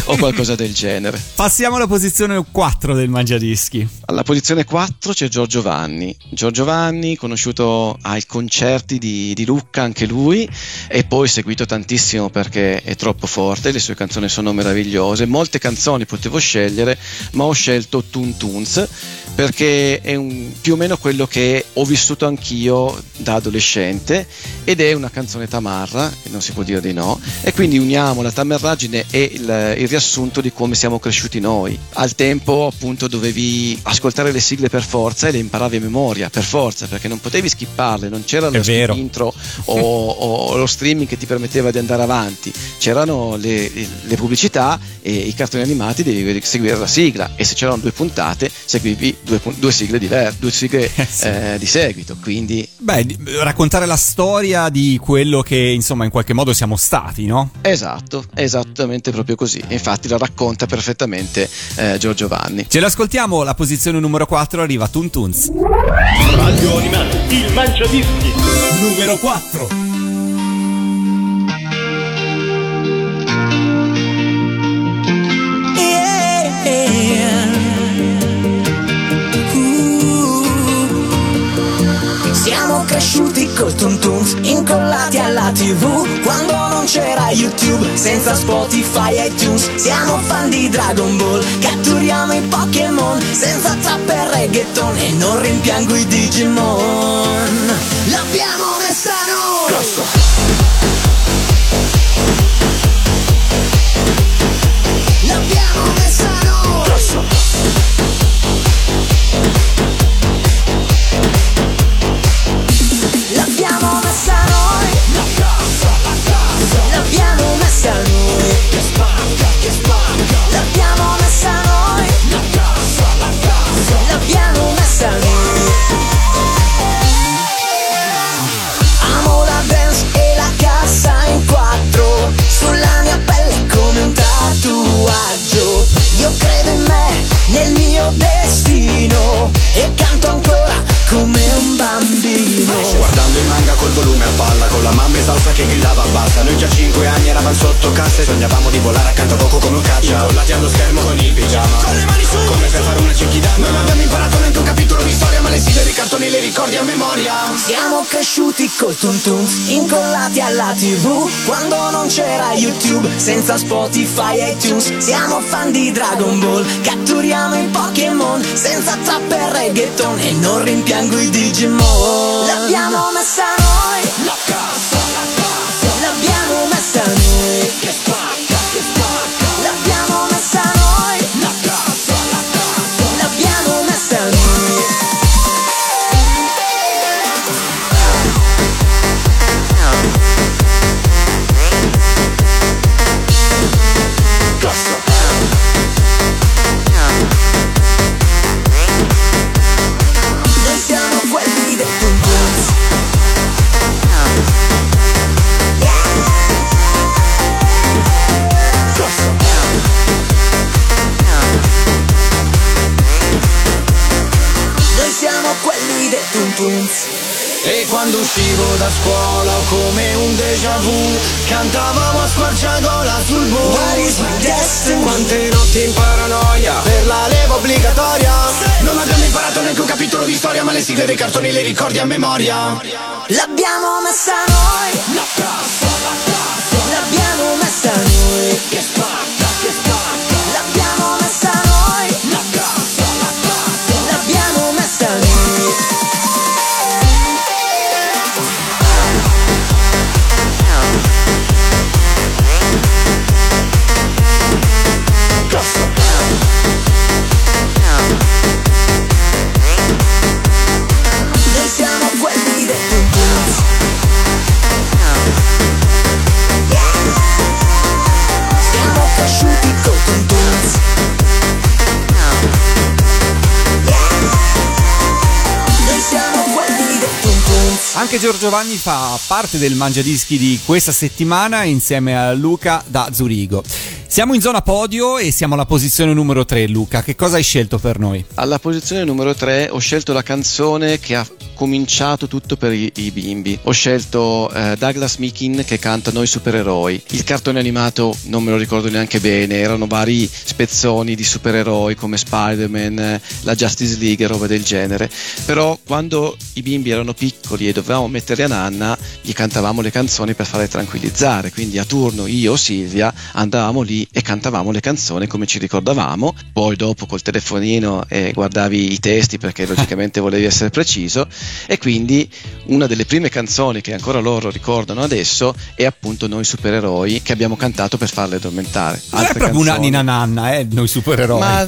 o qualcosa del genere. Passiamo alla posizione 4 del Mangiadischi. Alla posizione 4 c'è Giorgio Vanni. Giorgio Vanni, conosciuto ai concerti di, di Lucca, anche lui, e poi seguito tantissimo perché è troppo forte, le sue canzoni sono meravigliose. Molte canzoni potevo scegliere, ma ho scelto Toon Toons perché è un- più o meno quello che ho vissuto anch'io da adolescente ed è una canzone tamarra, e non si può dire di no, e quindi uniamo la tamerraggine e il, il riassunto di come siamo cresciuti noi. Al tempo appunto dovevi ascoltare le sigle per forza e le imparavi a memoria, per forza, perché non potevi skipparle, non c'era È lo vero. intro o, o lo streaming che ti permetteva di andare avanti, c'erano le, le pubblicità e i cartoni animati devi seguire la sigla e se c'erano due puntate seguivi due, due sigle diverse, due sigle Eh sì. eh, di seguito, quindi Beh, di- raccontare la storia di quello che insomma in qualche modo siamo stati, no? esatto, esattamente proprio così. E Infatti la racconta perfettamente eh, Giorgio Vanni. Ce l'ascoltiamo, la posizione numero 4 arriva Toon Toons. Radio Animati, il Mangiadischi. Numero 4 Siamo cresciuti col Toons, incollati alla tv Quando non c'era YouTube, senza Spotify e iTunes Siamo fan di Dragon Ball, catturiamo i Pokémon Senza trap e reggaeton e non rimpiango i Digimon. L'abbiamo messa noi! L'abbiamo messa noi! L'abbiamo nel mio destino E canto ancora come un bambino. Guardando il manga col volume a palla Con la mamma in salsa che gridava basta Noi già a 5 anni eravamo sotto cassa E sognavamo di volare accanto a Goku come un caccia. Incollati allo schermo con il pigiama. Con le mani su. Come per fare una cenkidama Non abbiamo imparato neanche un capitolo di storia Ma le sigle dei cartoni le ricordi a memoria. Siamo cresciuti col Toons, incollati alla tv Quando non c'era YouTube, senza Spotify e iTunes Siamo fan di Dragon Ball, catturiamo i Pokémon Senza trap e reggaeton e non rimpiango i Digimon. L'abbiamo messa noi siamo quelli del Toon Toons E quando uscivo da scuola come un déjà vu Cantavamo a squarciagola sul buio What is my destiny? Quante notti in paranoia. Per la leva obbligatoria. Non abbiamo imparato neanche un capitolo di storia Ma le sigle dei cartoni le ricordi a memoria. L'abbiamo messa noi. La casa, la casa L'abbiamo messa noi. Che spacca Anche Giorgio fa parte del Mangiadischi di questa settimana insieme a Luca da Zurigo. Siamo in zona podio e siamo alla posizione numero 3, Luca. Che cosa hai scelto per noi? Alla posizione numero 3 ho scelto la canzone che ha cominciato tutto per i, i bimbi. Ho scelto eh, Douglas Mikin che canta Noi supereroi. Il cartone animato non me lo ricordo neanche bene, erano vari spezzoni di supereroi come Spider-Man, eh, la Justice League e roba del genere. Però quando i bimbi erano piccoli e dovevamo mettere a nanna, gli cantavamo le canzoni per farle tranquillizzare. Quindi a turno io o Silvia andavamo lì e cantavamo le canzoni come ci ricordavamo. Poi dopo col telefonino eh, guardavi i testi perché logicamente volevi essere preciso e quindi una delle prime canzoni che ancora loro ricordano adesso è appunto Noi supereroi che abbiamo cantato per farle addormentare. Non è proprio una canzoni- Nina Nanna, eh, noi supereroi. ma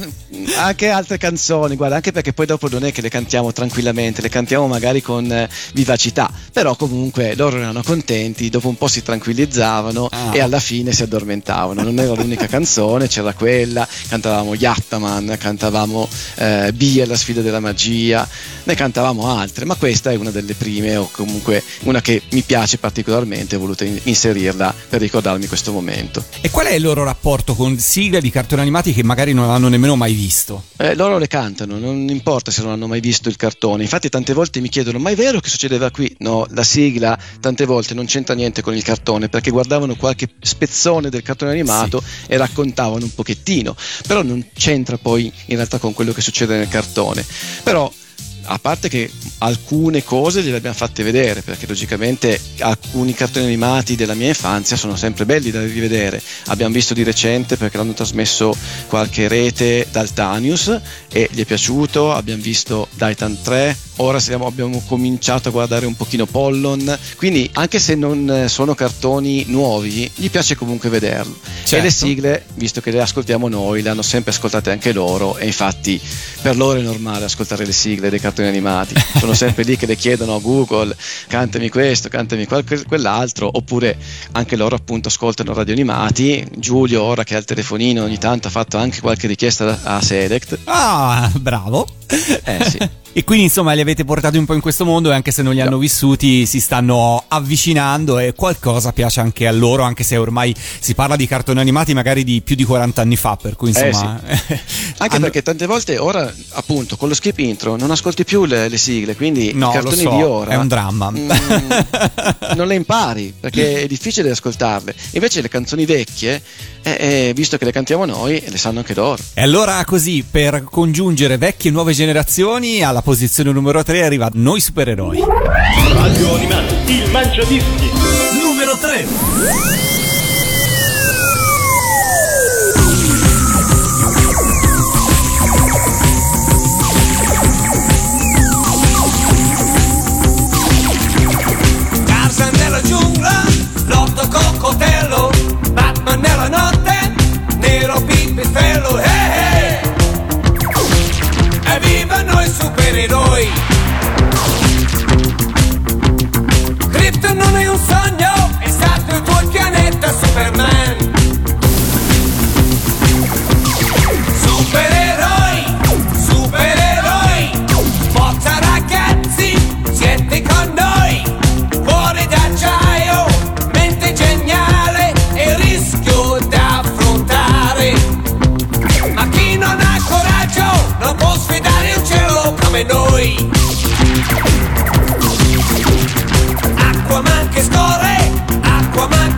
anche altre canzoni, guarda, anche perché poi dopo non è che le cantiamo tranquillamente, le cantiamo magari con eh, vivacità, però comunque loro erano contenti, dopo un po' si tranquillizzavano Ah. e alla fine si addormentavano. Non era l'unica canzone, c'era quella, cantavamo Yattaman, cantavamo eh, Bia, la sfida della magia, ne cantavamo altre, ma questa è una delle prime o comunque una che mi piace particolarmente, ho voluto in- inserirla per ricordarmi questo momento. E qual è il loro rapporto con sigle di cartoni animati che magari non hanno nemmeno mai visto? Eh, loro le cantano, non importa se non hanno mai visto il cartone. Infatti, tante volte mi chiedono: ma è vero che succedeva qui? No, la sigla tante volte non c'entra niente con il cartone perché guardavano qualche spezzone del cartone animato e raccontavano un pochettino, però non c'entra poi in realtà con quello che succede nel cartone. Però. A parte che alcune cose gliele abbiamo fatte vedere, perché logicamente alcuni cartoni animati della mia infanzia sono sempre belli da rivedere. Abbiamo visto di recente perché l'hanno trasmesso qualche rete dal Tanius e gli è piaciuto, abbiamo visto Titan 3, ora siamo- abbiamo cominciato a guardare un pochino Pollon, quindi anche se non eh, sono cartoni nuovi, gli piace comunque vederlo. Certo. E le sigle, visto che le ascoltiamo noi, le hanno sempre ascoltate anche loro e infatti per loro è normale ascoltare le sigle dei cartoni animati. Sono sempre lì che le chiedono a Google, cantami questo, cantami quel- quell'altro, oppure anche loro appunto ascoltano radio animati. Giulio ora che ha il telefonino ogni tanto ha fatto anche qualche richiesta a Select. Ah, bravo. Eh sì. E quindi insomma li avete portati un po' in questo mondo e anche se non li hanno vissuti si stanno avvicinando e qualcosa piace anche a loro, anche se ormai si parla di cartoni animati magari di più di 40 anni fa, per cui insomma... Anche hanno- perché tante volte ora, appunto, con lo skip intro non ascolti più le, le sigle, quindi No, i cartoni so, di ora è un dramma. mm, non le impari perché è difficile ascoltarle. Invece le canzoni vecchie, eh, eh, visto che le cantiamo noi, le sanno anche loro. E allora così, per congiungere vecchie e nuove generazioni, alla posizione numero 3 arriva Noi Supereroi. Radio Animati, il Mangiadischi. Numero 3. Supereroi!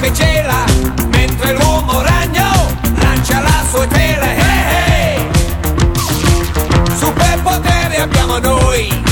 che gela, mentre l'uomo ragno lancia la sua tela. Hey, hey. Superpoteri abbiamo noi.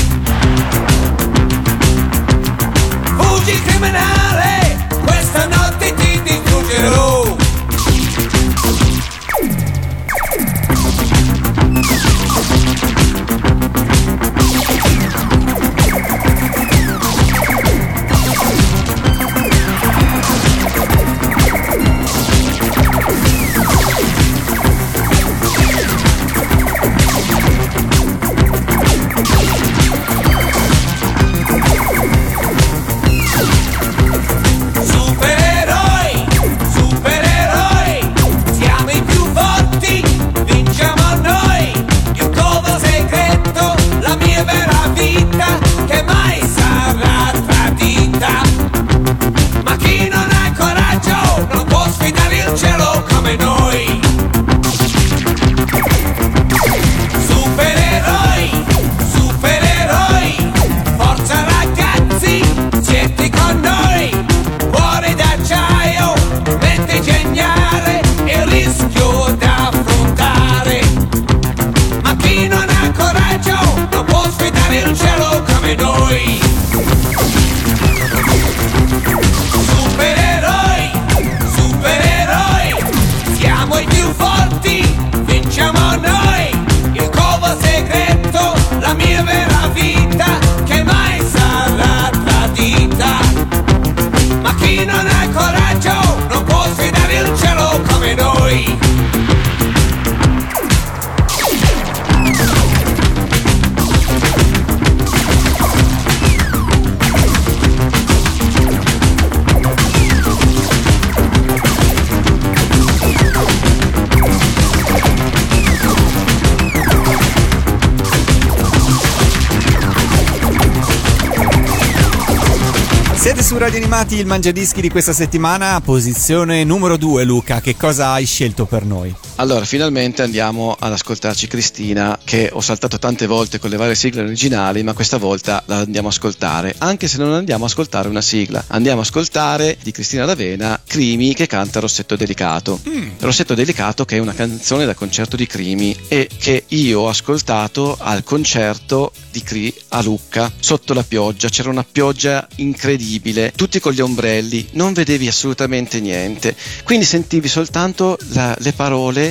Radio Animati, il Mangiadischi di questa settimana, posizione numero 2 Luca, che cosa hai scelto per noi? Allora, finalmente andiamo ad ascoltarci Cristina, che ho saltato tante volte con le varie sigle originali, ma questa volta la andiamo a ascoltare, anche se non andiamo a ascoltare una sigla. Andiamo a ascoltare di Cristina D'Avena Crimi che canta Rossetto Delicato. Rossetto Delicato che è una canzone da concerto di Crimi e che io ho ascoltato al concerto di Cri a Lucca, sotto la pioggia, c'era una pioggia incredibile, tutti con gli ombrelli, non vedevi assolutamente niente, quindi sentivi soltanto la- le parole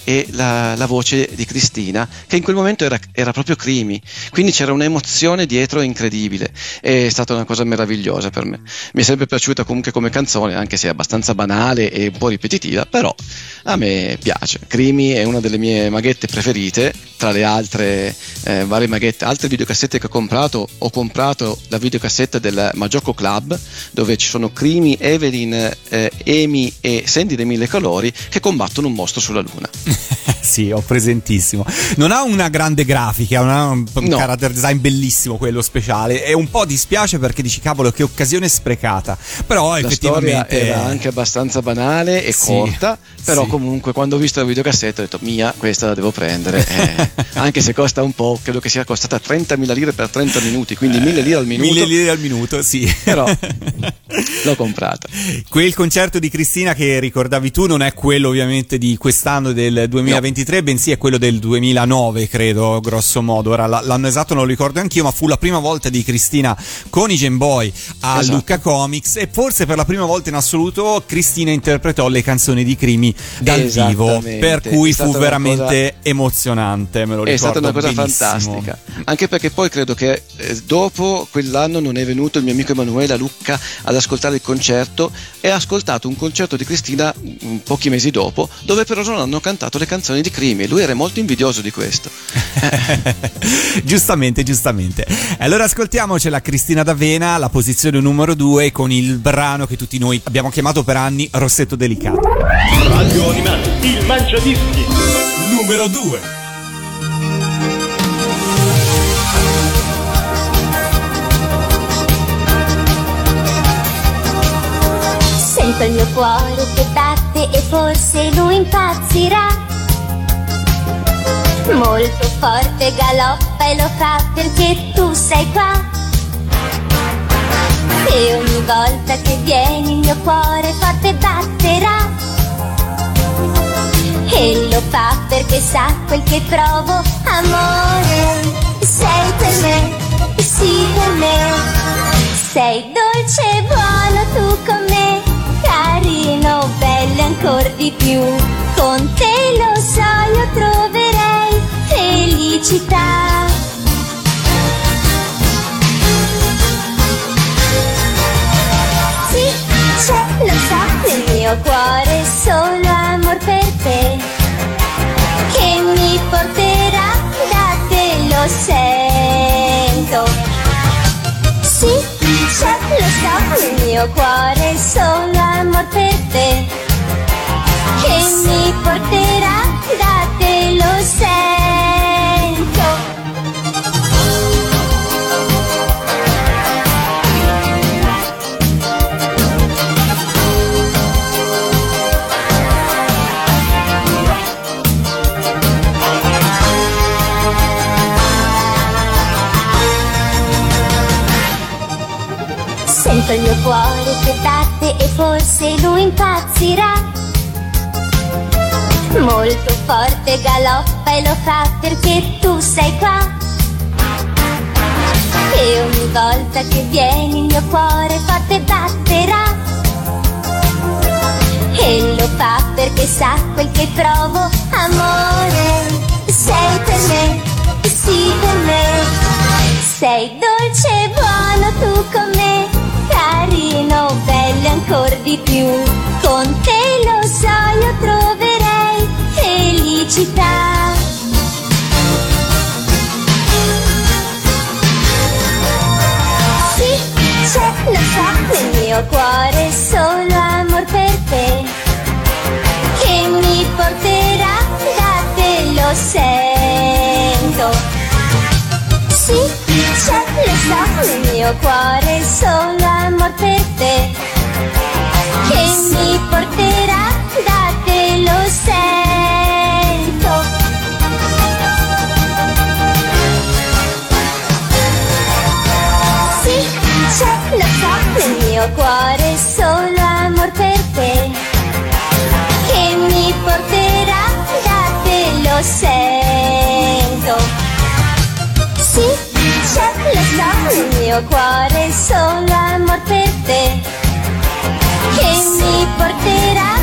e la, la voce di Cristina, che in quel momento era, era proprio Crimi, quindi c'era un'emozione dietro incredibile, è stata una cosa meravigliosa per me. Mi è sempre piaciuta comunque come canzone, anche se è abbastanza banale e un po' ripetitiva, però a me piace. Crimi è una delle mie maghette preferite, tra le altre eh, varie maghette, altre videocassette che ho comprato, ho comprato la videocassetta del Magioco Club, dove ci sono Crimi, Evelyn, eh, Amy e Sandy dei Mille Colori che combattono un mostro sulla Luna. sì, ho presentissimo. Non ha una grande grafica, non ha un, No. character design bellissimo quello speciale e un po' dispiace perché dici cavolo che occasione sprecata. Però La effettivamente era anche abbastanza banale e Sì, corta, però sì. comunque quando ho visto la videocassetta ho detto mia, questa la devo prendere, eh, anche se costa un po', credo che sia costata 30.000 lire per 30 minuti, quindi 1000 lire al minuto, Mille lire al minuto, sì. però l'ho comprata. Quel concerto di Cristina che ricordavi tu non è quello ovviamente di quest'anno del 2023, bensì è quello del 2009, credo, grosso modo. Ora l'anno esatto non lo ricordo anch'io, ma fu la prima volta di Cristina con i Game Boy a Esatto. Lucca Comics e forse per la prima volta in assoluto Cristina interpretò le canzoni di Crimi dal vivo, per cui fu veramente emozionante, me lo ricordo È stata una cosa benissimo. fantastica, anche perché poi credo che eh, dopo quell'anno non è venuto il mio amico Emanuele a Lucca ad ascoltare il concerto e ha ascoltato un concerto di Cristina mm, pochi mesi dopo, dove però non hanno cantato le canzoni di Crimi e lui era molto invidioso di questo. giustamente, giustamente. Allora ascoltiamocela Cristina D'Avena, la posizione numero 2 con il brano che tutti noi abbiamo chiamato per anni Rossetto Delicato. Radio Animati, il Mangiadischi. Numero 2. Sento il mio cuore che batte e forse lui impazzirà. Molto forte galoppa e lo fa perché tu sei qua. E ogni volta che vieni il mio cuore forte batterà. E lo fa perché sa quel che provo, amore. Sei per me, sì per me. Sei dolce e buono tu con me, carino, di più. Con te lo so, io troverei felicità. Sì, c'è, lo so, nel mio cuore solo amor per te, che mi porterà da te, lo sento. Sì, c'è, lo so, nel mio cuore solo amor per te mi porterà, datelo sento. Sento il mio cuore che batte e forse lui impazzirà Molto forte galoppa e lo fa perché tu sei qua. E ogni volta che vieni il mio cuore forte batterà. E lo fa perché sa quel che provo, amore. Sei per me, sì per me. Sei dolce e buono tu con me, carino, bello ancora di più. Con te lo so, io troverei felicità. Sì, c'è, lo so, nel mio cuore solo amor per te, che mi porterà da te, lo sento. Sì, c'è, lo so, nel mio cuore solo amor per te, che mi porterà da te, lo sento. Cuore solo amor per te, che mi porterà da te, lo sento. Sì, c'è, lo so, nel mio cuore solo amor per te, che mi porterà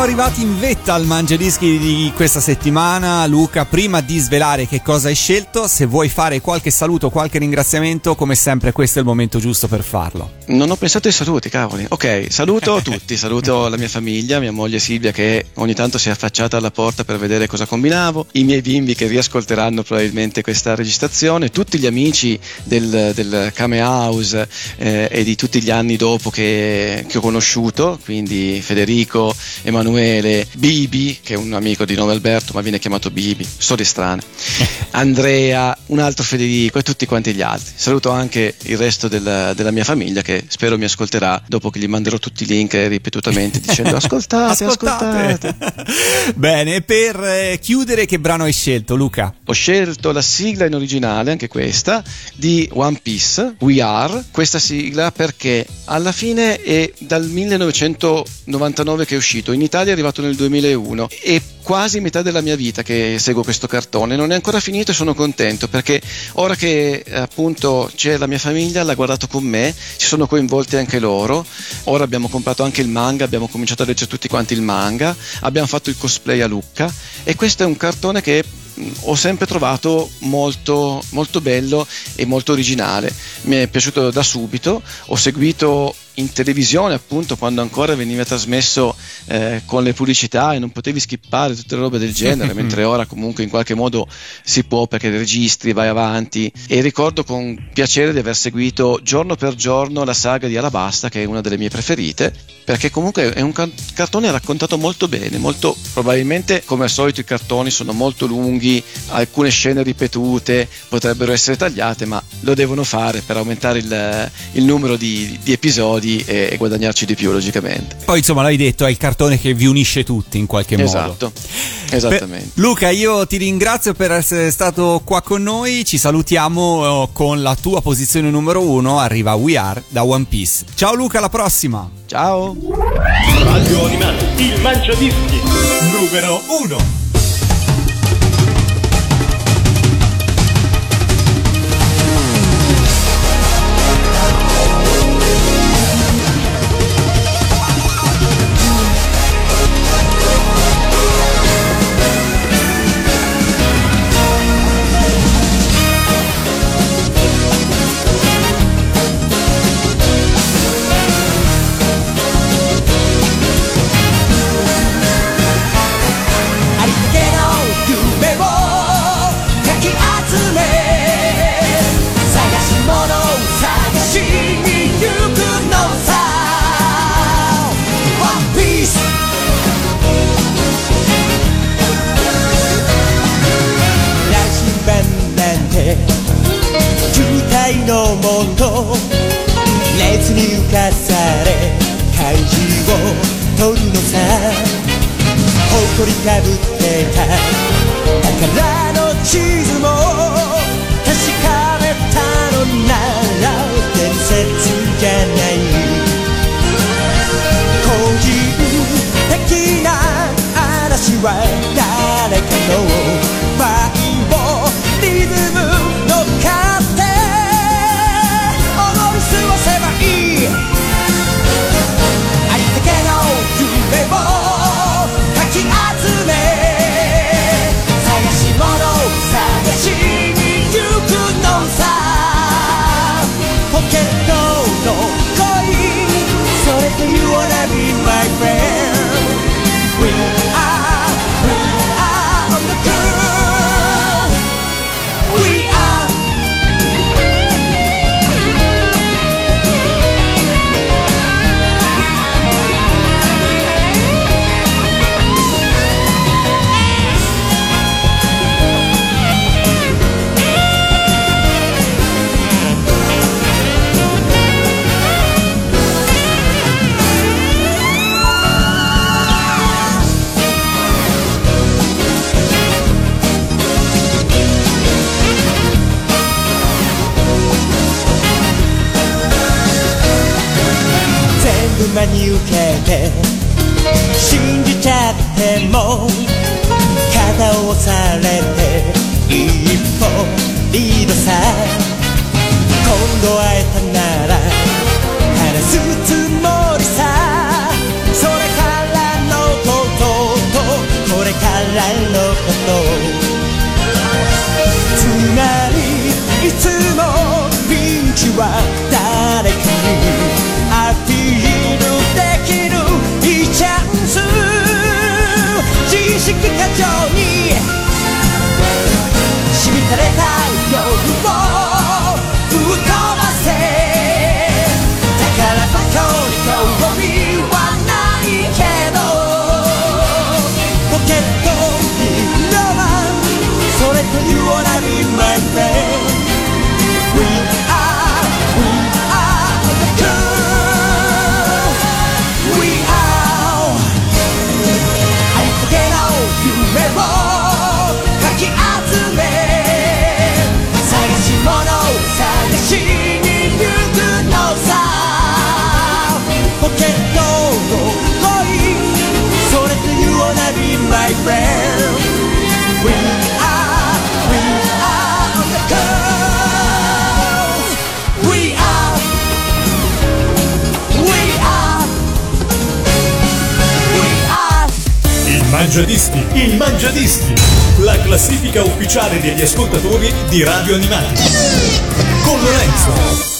Siamo arrivati in vetta al mangiadischi di questa settimana. Luca, prima di svelare che cosa hai scelto, se vuoi fare qualche saluto, qualche ringraziamento, come sempre questo è il momento giusto per farlo. Non ho pensato ai saluti, cavoli. Ok, saluto tutti, saluto la mia famiglia, mia moglie Silvia che ogni tanto si è affacciata alla porta per vedere cosa combinavo, i miei bimbi che riascolteranno probabilmente questa registrazione, tutti gli amici del, del Kame House eh, e di tutti gli anni dopo che, che ho conosciuto, quindi Federico, Emanuele, Bibi, che è un amico di nome Alberto ma viene chiamato Bibi, storie strane, Andrea, un altro Federico e tutti quanti gli altri. Saluto anche il resto del- della mia famiglia che spero mi ascolterà dopo che gli manderò tutti i link ripetutamente dicendo ascoltate, ascoltate. Bene, e per eh, chiudere, che brano hai scelto, Luca? Ho scelto la sigla in originale, anche questa, di One Piece, We Are, questa sigla perché alla fine è dal 1999 che è uscito, in Italia è arrivato nel 2001 e quasi metà della mia vita che seguo questo cartone, non è ancora finito e sono contento perché ora che appunto c'è la mia famiglia, l'ha guardato con me, ci sono coinvolti anche loro, ora abbiamo comprato anche il manga, abbiamo cominciato a leggere tutti quanti il manga, abbiamo fatto il cosplay a Lucca e questo è un cartone che ho sempre trovato molto, molto bello e molto originale. Mi è piaciuto da subito, ho seguito in televisione appunto quando ancora veniva trasmesso eh, con le pubblicità e non potevi skippare tutte le robe del genere, mentre ora comunque in qualche modo si può perché registri, vai avanti e ricordo con piacere di aver seguito giorno per giorno la saga di Alabasta che è una delle mie preferite perché comunque è un ca- cartone raccontato molto bene, molto probabilmente come al solito i cartoni sono molto lunghi, alcune scene ripetute potrebbero essere tagliate ma lo devono fare per aumentare il, il numero di, di episodi e, e guadagnarci di più logicamente. Poi insomma l'hai detto, è il cartone che vi unisce tutti in qualche modo. Esatto, esattamente. Beh, Luca, io ti ringrazio per essere stato qua con noi. Ci salutiamo eh, con la tua posizione numero uno. Arriva We Are da One Piece. Ciao Luca, alla prossima. Ciao. Radio Animati, il mangiadischi. Numero 1. けて信じちゃっても Mangiadischi, il Mangiadischi, la classifica ufficiale degli ascoltatori di Radio Animati. Con Lorenzo.